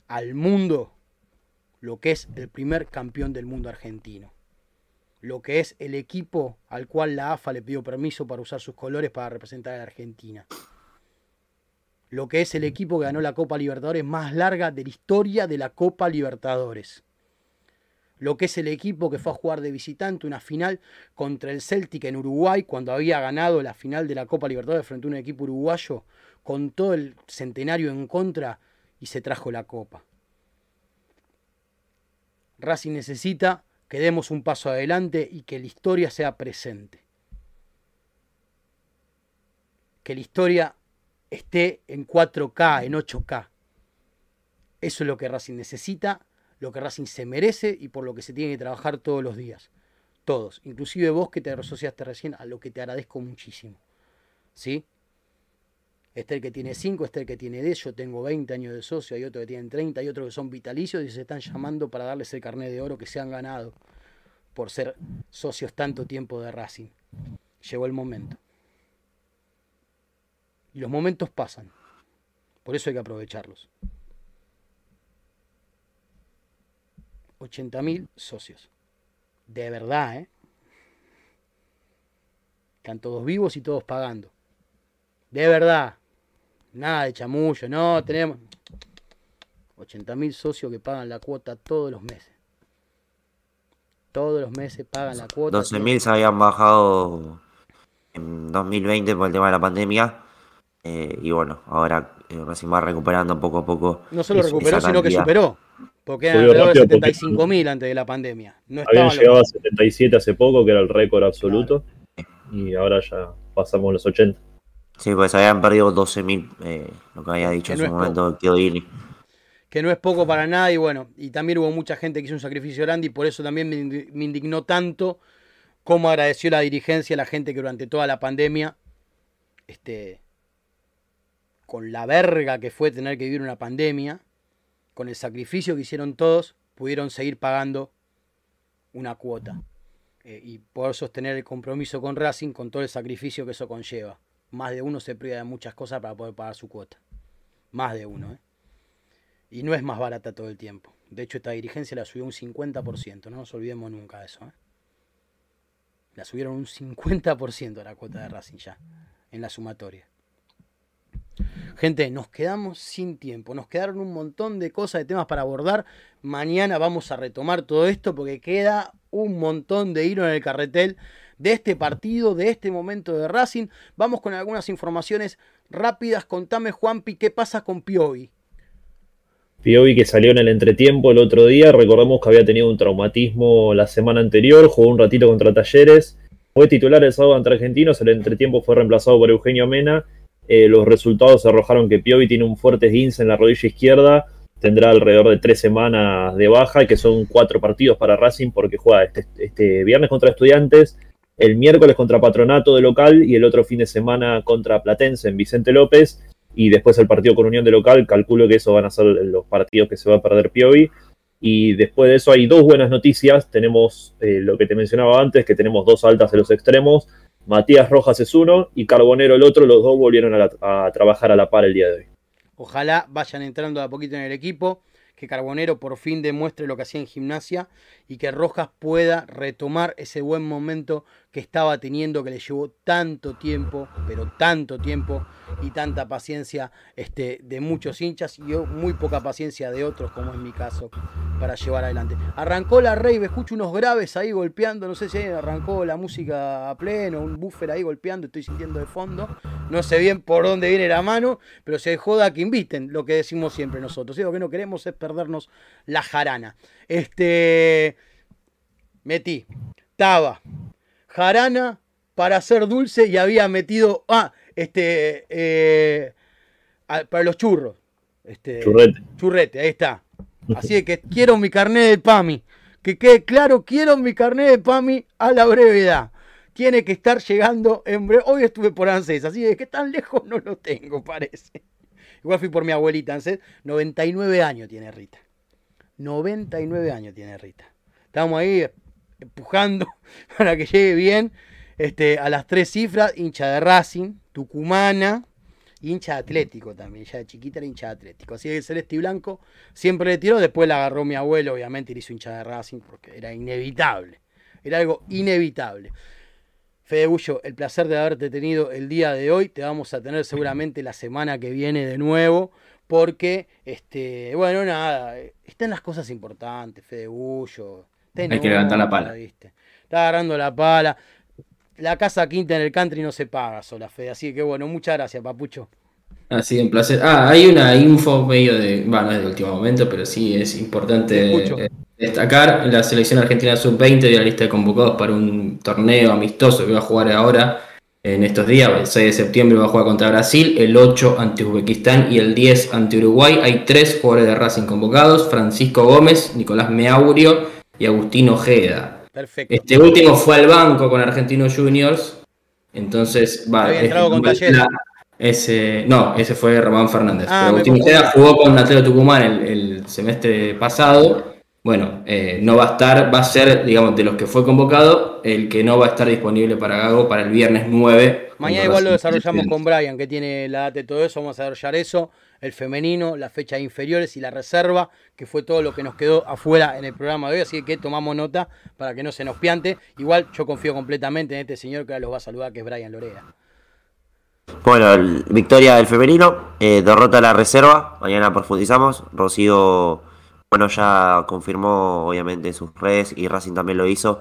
al mundo lo que es el primer campeón del mundo argentino lo que es el equipo al cual la AFA le pidió permiso para usar sus colores para representar a la Argentina. Lo que es el equipo que ganó la Copa Libertadores más larga de la historia de la Copa Libertadores. Lo que es el equipo que fue a jugar de visitante una final contra el Celtic en Uruguay cuando había ganado la final de la Copa Libertadores frente a un equipo uruguayo con todo el centenario en contra y se trajo la Copa. Racing necesita que demos un paso adelante y que la historia sea presente. Que la historia esté en 4K, en 8K. Eso es lo que Racing necesita, lo que Racing se merece y por lo que se tiene que trabajar todos los días. Todos, inclusive vos que te asociaste recién, a lo que te agradezco muchísimo. ¿Sí? Este el que tiene 5, este el que tiene 10, yo tengo 20 años de socio, hay otro que tienen 30, hay otros que son vitalicios y se están llamando para darles el carnet de oro que se han ganado por ser socios tanto tiempo de Racing. Llegó el momento. Y los momentos pasan. Por eso hay que aprovecharlos. 80.000 socios. De verdad, ¿eh? Están todos vivos y todos pagando. De verdad. Nada de chamullo, no, tenemos 80.000 socios que pagan la cuota todos los meses. Todos los meses pagan la cuota. 12.000 se habían bajado en 2020 por el tema de la pandemia. Eh, y bueno, ahora eh, recién va recuperando poco a poco. No solo recuperó, sino que superó. Porque eran alrededor de 75.000 antes de la pandemia. No habían llegado a 77 hace poco, que era el récord absoluto. Y ahora ya pasamos los 80. Sí, pues habían perdido 12.000, eh, lo que había dicho en su momento Chiodini. Que no es poco para nada y bueno, y también hubo mucha gente que hizo un sacrificio grande y por eso también me indignó tanto cómo agradeció la dirigencia a la gente que durante toda la pandemia, este, con la verga que fue tener que vivir una pandemia, con el sacrificio que hicieron todos, pudieron seguir pagando una cuota. Eh, y poder sostener el compromiso con Racing con todo el sacrificio que eso conlleva más de uno se priva de muchas cosas para poder pagar su cuota. Más de uno, ¿eh? Y no es más barata todo el tiempo. De hecho, esta dirigencia la subió un 50%, no nos olvidemos nunca de eso. ¿eh? La subieron un 50% a la cuota de Racing ya, en la sumatoria. Gente, nos quedamos sin tiempo. Nos quedaron un montón de cosas, de temas para abordar. Mañana vamos a retomar todo esto porque queda un montón de hilo en el carretel de este partido, de este momento de Racing. Vamos con algunas informaciones rápidas. Contame, Juanpi, ¿qué pasa con Piovi? Piovi que salió en el entretiempo el otro día, recordemos que había tenido un traumatismo la semana anterior, jugó un ratito contra Talleres, fue titular el sábado ante Argentinos, el entretiempo fue reemplazado por Eugenio Mena. Eh, los resultados arrojaron que Piovi tiene un fuerte esguince en la rodilla izquierda, tendrá alrededor de tres semanas de baja, que son cuatro partidos para Racing porque juega este, este viernes contra Estudiantes, el miércoles contra Patronato de local y el otro fin de semana contra Platense en Vicente López y después el partido con Unión de local, calculo que eso van a ser los partidos que se va a perder Piovi. Y después de eso hay dos buenas noticias. Tenemos eh, lo que te mencionaba antes, que tenemos dos altas en los extremos. Matías Rojas es uno y Carbonero el otro. Los dos volvieron a, a trabajar a la par el día de hoy. Ojalá vayan entrando a poquito en el equipo que Carbonero por fin demuestre lo que hacía en gimnasia y que Rojas pueda retomar ese buen momento que estaba teniendo, que le llevó tanto tiempo, pero tanto tiempo y tanta paciencia este, de muchos hinchas y muy poca paciencia de otros, como es mi caso, para llevar adelante. Arrancó la Rey, escucho unos graves ahí golpeando, no sé si arrancó la música a pleno, un buffer ahí golpeando, estoy sintiendo de fondo. No sé bien por dónde viene la mano, pero se joda que inviten, lo que decimos siempre nosotros. Lo que no queremos es perdernos la jarana. Este. Metí. Taba jarana para hacer dulce y había metido, ah, este, eh, para los churros. Este, churrete. Churrete, ahí está. Así que quiero mi carnet de PAMI. Que quede claro, quiero mi carnet de PAMI a la brevedad. tiene que estar llegando en breve. Hoy estuve por ANSES, así de que tan lejos no lo tengo, parece. Igual fui por mi abuelita ANSES. 99 años tiene Rita. 99 años tiene Rita. Estamos ahí empujando para que llegue bien este, a las tres cifras, hincha de Racing, Tucumana, hincha atlético también, ya de chiquita era hincha atlético. Así que el celeste y blanco siempre le tiró, después la agarró mi abuelo, obviamente, y le hizo hincha de Racing porque era inevitable. Era algo inevitable. Fede Bullo, el placer de haberte tenido el día de hoy. Te vamos a tener seguramente la semana que viene de nuevo. Porque, este, bueno, nada, están las cosas importantes, Fede Bullo. Hay que levantar la pala. ¿viste? Está agarrando la pala la casa quinta en el country no se paga sola, fe. Así que bueno, muchas gracias, Papucho. Así un placer. Ah, hay una info medio de. Bueno, no es de último momento, pero sí es importante eh, destacar. La selección argentina sub-20 de la lista de convocados para un torneo amistoso que va a jugar ahora en estos días. El 6 de septiembre va a jugar contra Brasil, el 8 ante Uzbekistán y el 10 ante Uruguay. Hay tres jugadores de Racing convocados: Francisco Gómez, Nicolás Meaurio y Agustín Ojeda. Perfecto. Este último fue al banco con Argentinos Juniors. Entonces, va. Había entrado con Talleres. Ese, no, ese fue Román Fernández. Ah, pero Agustín Ojeda jugó con Atletico Tucumán el, el, semestre pasado. Bueno, eh, no va a estar, va a ser, digamos, de los que fue convocado, el que no va a estar disponible para Gago para el viernes 9. Mañana igual lo desarrollamos con Brian, que tiene la data de todo eso. Vamos a desarrollar eso el femenino, la fecha inferiores y la reserva, que fue todo lo que nos quedó afuera en el programa de hoy, así que tomamos nota para que no se nos piante. Igual yo confío completamente en este señor que ahora los va a saludar, que es Brian Lorea. Bueno, victoria del femenino, eh, derrota la reserva, mañana profundizamos. Rocío, bueno, ya confirmó obviamente sus redes y Racing también lo hizo.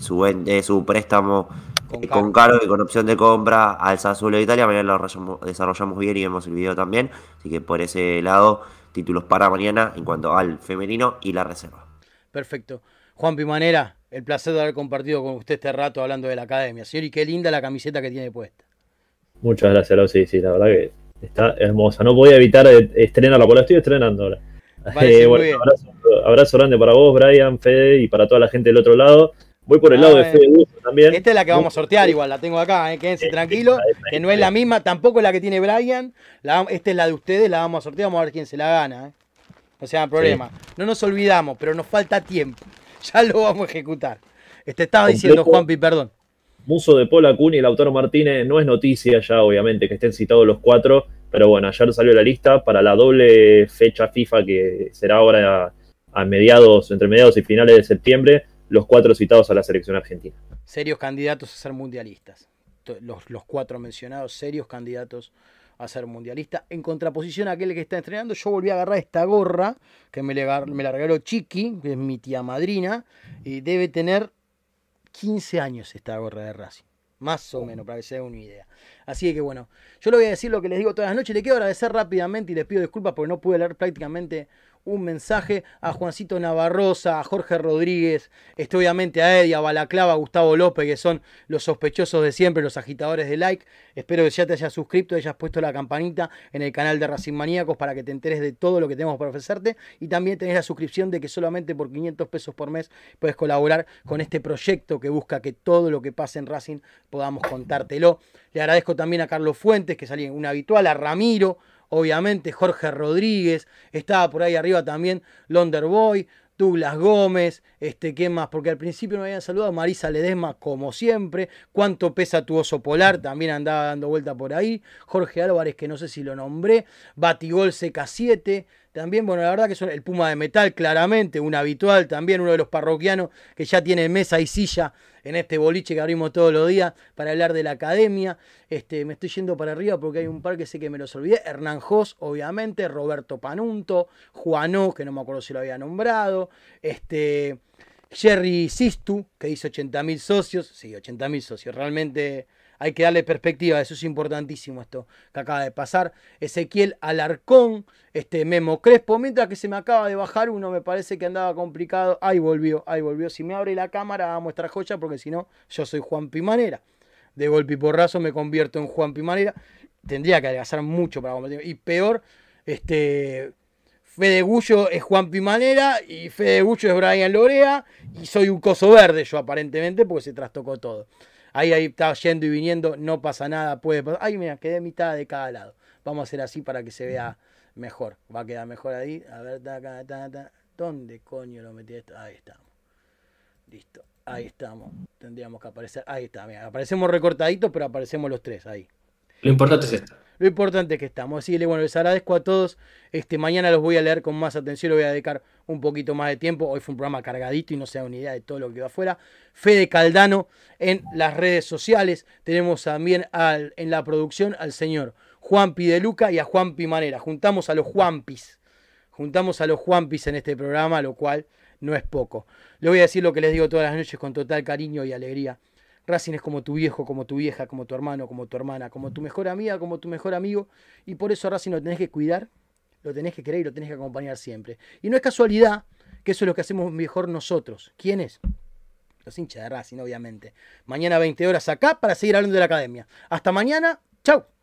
Su, eh, su préstamo con, eh, con cargo y con opción de compra al Sassuolo de Italia. Mañana lo desarrollamos bien y vemos el video también. Así que por ese lado, títulos para mañana en cuanto al femenino y la reserva. Perfecto. Juan Pimanera, el placer de haber compartido con usted este rato hablando de la academia. Señor, y qué linda la camiseta que tiene puesta. Muchas gracias, Lau. Sí, sí, la verdad que está hermosa. No podía evitar estrenarla, porque la estoy estrenando ahora. Eh, bueno, abrazo, abrazo, grande para vos, Brian, Fede y para toda la gente del otro lado. Voy por el lado de ah, Fede también. Esta es la que vamos a sortear igual, la tengo acá, ¿eh? quédense tranquilos, que no es la misma, tampoco es la que tiene Brian. esta es la de ustedes, la vamos a sortear, vamos a ver quién se la gana. ¿eh? O sea, problema. No nos olvidamos, pero nos falta tiempo. Ya lo vamos a ejecutar. Este estaba diciendo Juanpi, perdón. Muso de Pola, Cuni y Lautaro Martínez no es noticia ya, obviamente, que estén citados los cuatro, pero bueno, ayer salió la lista para la doble fecha FIFA que será ahora a mediados, entre mediados y finales de septiembre los cuatro citados a la selección argentina. Serios candidatos a ser mundialistas. Los, los cuatro mencionados, serios candidatos a ser mundialistas. En contraposición a aquel que está entrenando, yo volví a agarrar esta gorra que me, me la regaló Chiqui, que es mi tía madrina, y debe tener 15 años esta gorra de Racing. Más o menos, para que se den una idea. Así que bueno, yo le voy a decir lo que les digo todas las noches. Le quiero agradecer rápidamente y les pido disculpas porque no pude leer prácticamente un mensaje a Juancito Navarrosa, a Jorge Rodríguez, este, obviamente a Eddie, a Balaclava, a Gustavo López, que son los sospechosos de siempre, los agitadores de like. Espero que ya te hayas suscrito, hayas puesto la campanita en el canal de Racing Maníacos para que te enteres de todo lo que tenemos para ofrecerte. Y también tenés la suscripción de que solamente por 500 pesos por mes puedes colaborar con este proyecto que busca que todo lo que pase en Racing podamos contártelo. Le agradezco también a Carlos Fuentes, que salía un habitual, a Ramiro, obviamente Jorge Rodríguez, estaba por ahí arriba también Londerboy, Douglas Gómez, este, ¿qué más? Porque al principio me habían saludado Marisa Ledesma, como siempre. ¿Cuánto pesa tu oso polar? También andaba dando vuelta por ahí. Jorge Álvarez, que no sé si lo nombré. Batigol CK7. También, bueno, la verdad que son el Puma de Metal, claramente, un habitual también, uno de los parroquianos que ya tiene mesa y silla en este boliche que abrimos todos los días para hablar de la academia. Este, me estoy yendo para arriba porque hay un par que sé que me los olvidé. Hernán Jos, obviamente, Roberto Panunto, Juanó, que no me acuerdo si lo había nombrado, este, Jerry Sistu, que hizo 80.000 socios, sí, 80.000 socios, realmente hay que darle perspectiva, eso es importantísimo esto que acaba de pasar. Ezequiel Alarcón, este Memo Crespo, mientras que se me acaba de bajar uno, me parece que andaba complicado. Ahí volvió, ahí volvió. Si me abre la cámara, a mostrar joya, porque si no, yo soy Juan Pimanera. De golpe y porrazo me convierto en Juan Pimanera. Tendría que adelgazar mucho para competir. Y peor, este. Fede Gullo es Juan Pimanera y Fede Gullo es Brian Lorea y soy un coso verde yo aparentemente porque se trastocó todo. Ahí, ahí está yendo y viniendo, no pasa nada, puede pasar. Ay, mira, quedé mitad de cada lado. Vamos a hacer así para que se vea mejor. Va a quedar mejor ahí. A ver, ta, ta, ta, ¿dónde coño lo metí esto? Ahí estamos. Listo. Ahí estamos. Tendríamos que aparecer. Ahí está. Mira, aparecemos recortaditos, pero aparecemos los tres ahí. Lo importante es esto. Lo importante es que estamos. Así bueno, les agradezco a todos. Este, mañana los voy a leer con más atención, les voy a dedicar un poquito más de tiempo. Hoy fue un programa cargadito y no se da una idea de todo lo que va afuera. Fede Caldano en las redes sociales. Tenemos también al, en la producción al señor Juanpi de Luca y a Juanpi Manera. Juntamos a los Juanpis. Juntamos a los Juanpis en este programa, lo cual no es poco. Le voy a decir lo que les digo todas las noches con total cariño y alegría. Racing es como tu viejo, como tu vieja, como tu hermano, como tu hermana, como tu mejor amiga, como tu mejor amigo. Y por eso Racing lo tenés que cuidar, lo tenés que querer y lo tenés que acompañar siempre. Y no es casualidad que eso es lo que hacemos mejor nosotros. ¿Quiénes? Los hinchas de Racing, obviamente. Mañana 20 horas acá para seguir hablando de la academia. Hasta mañana. Chau.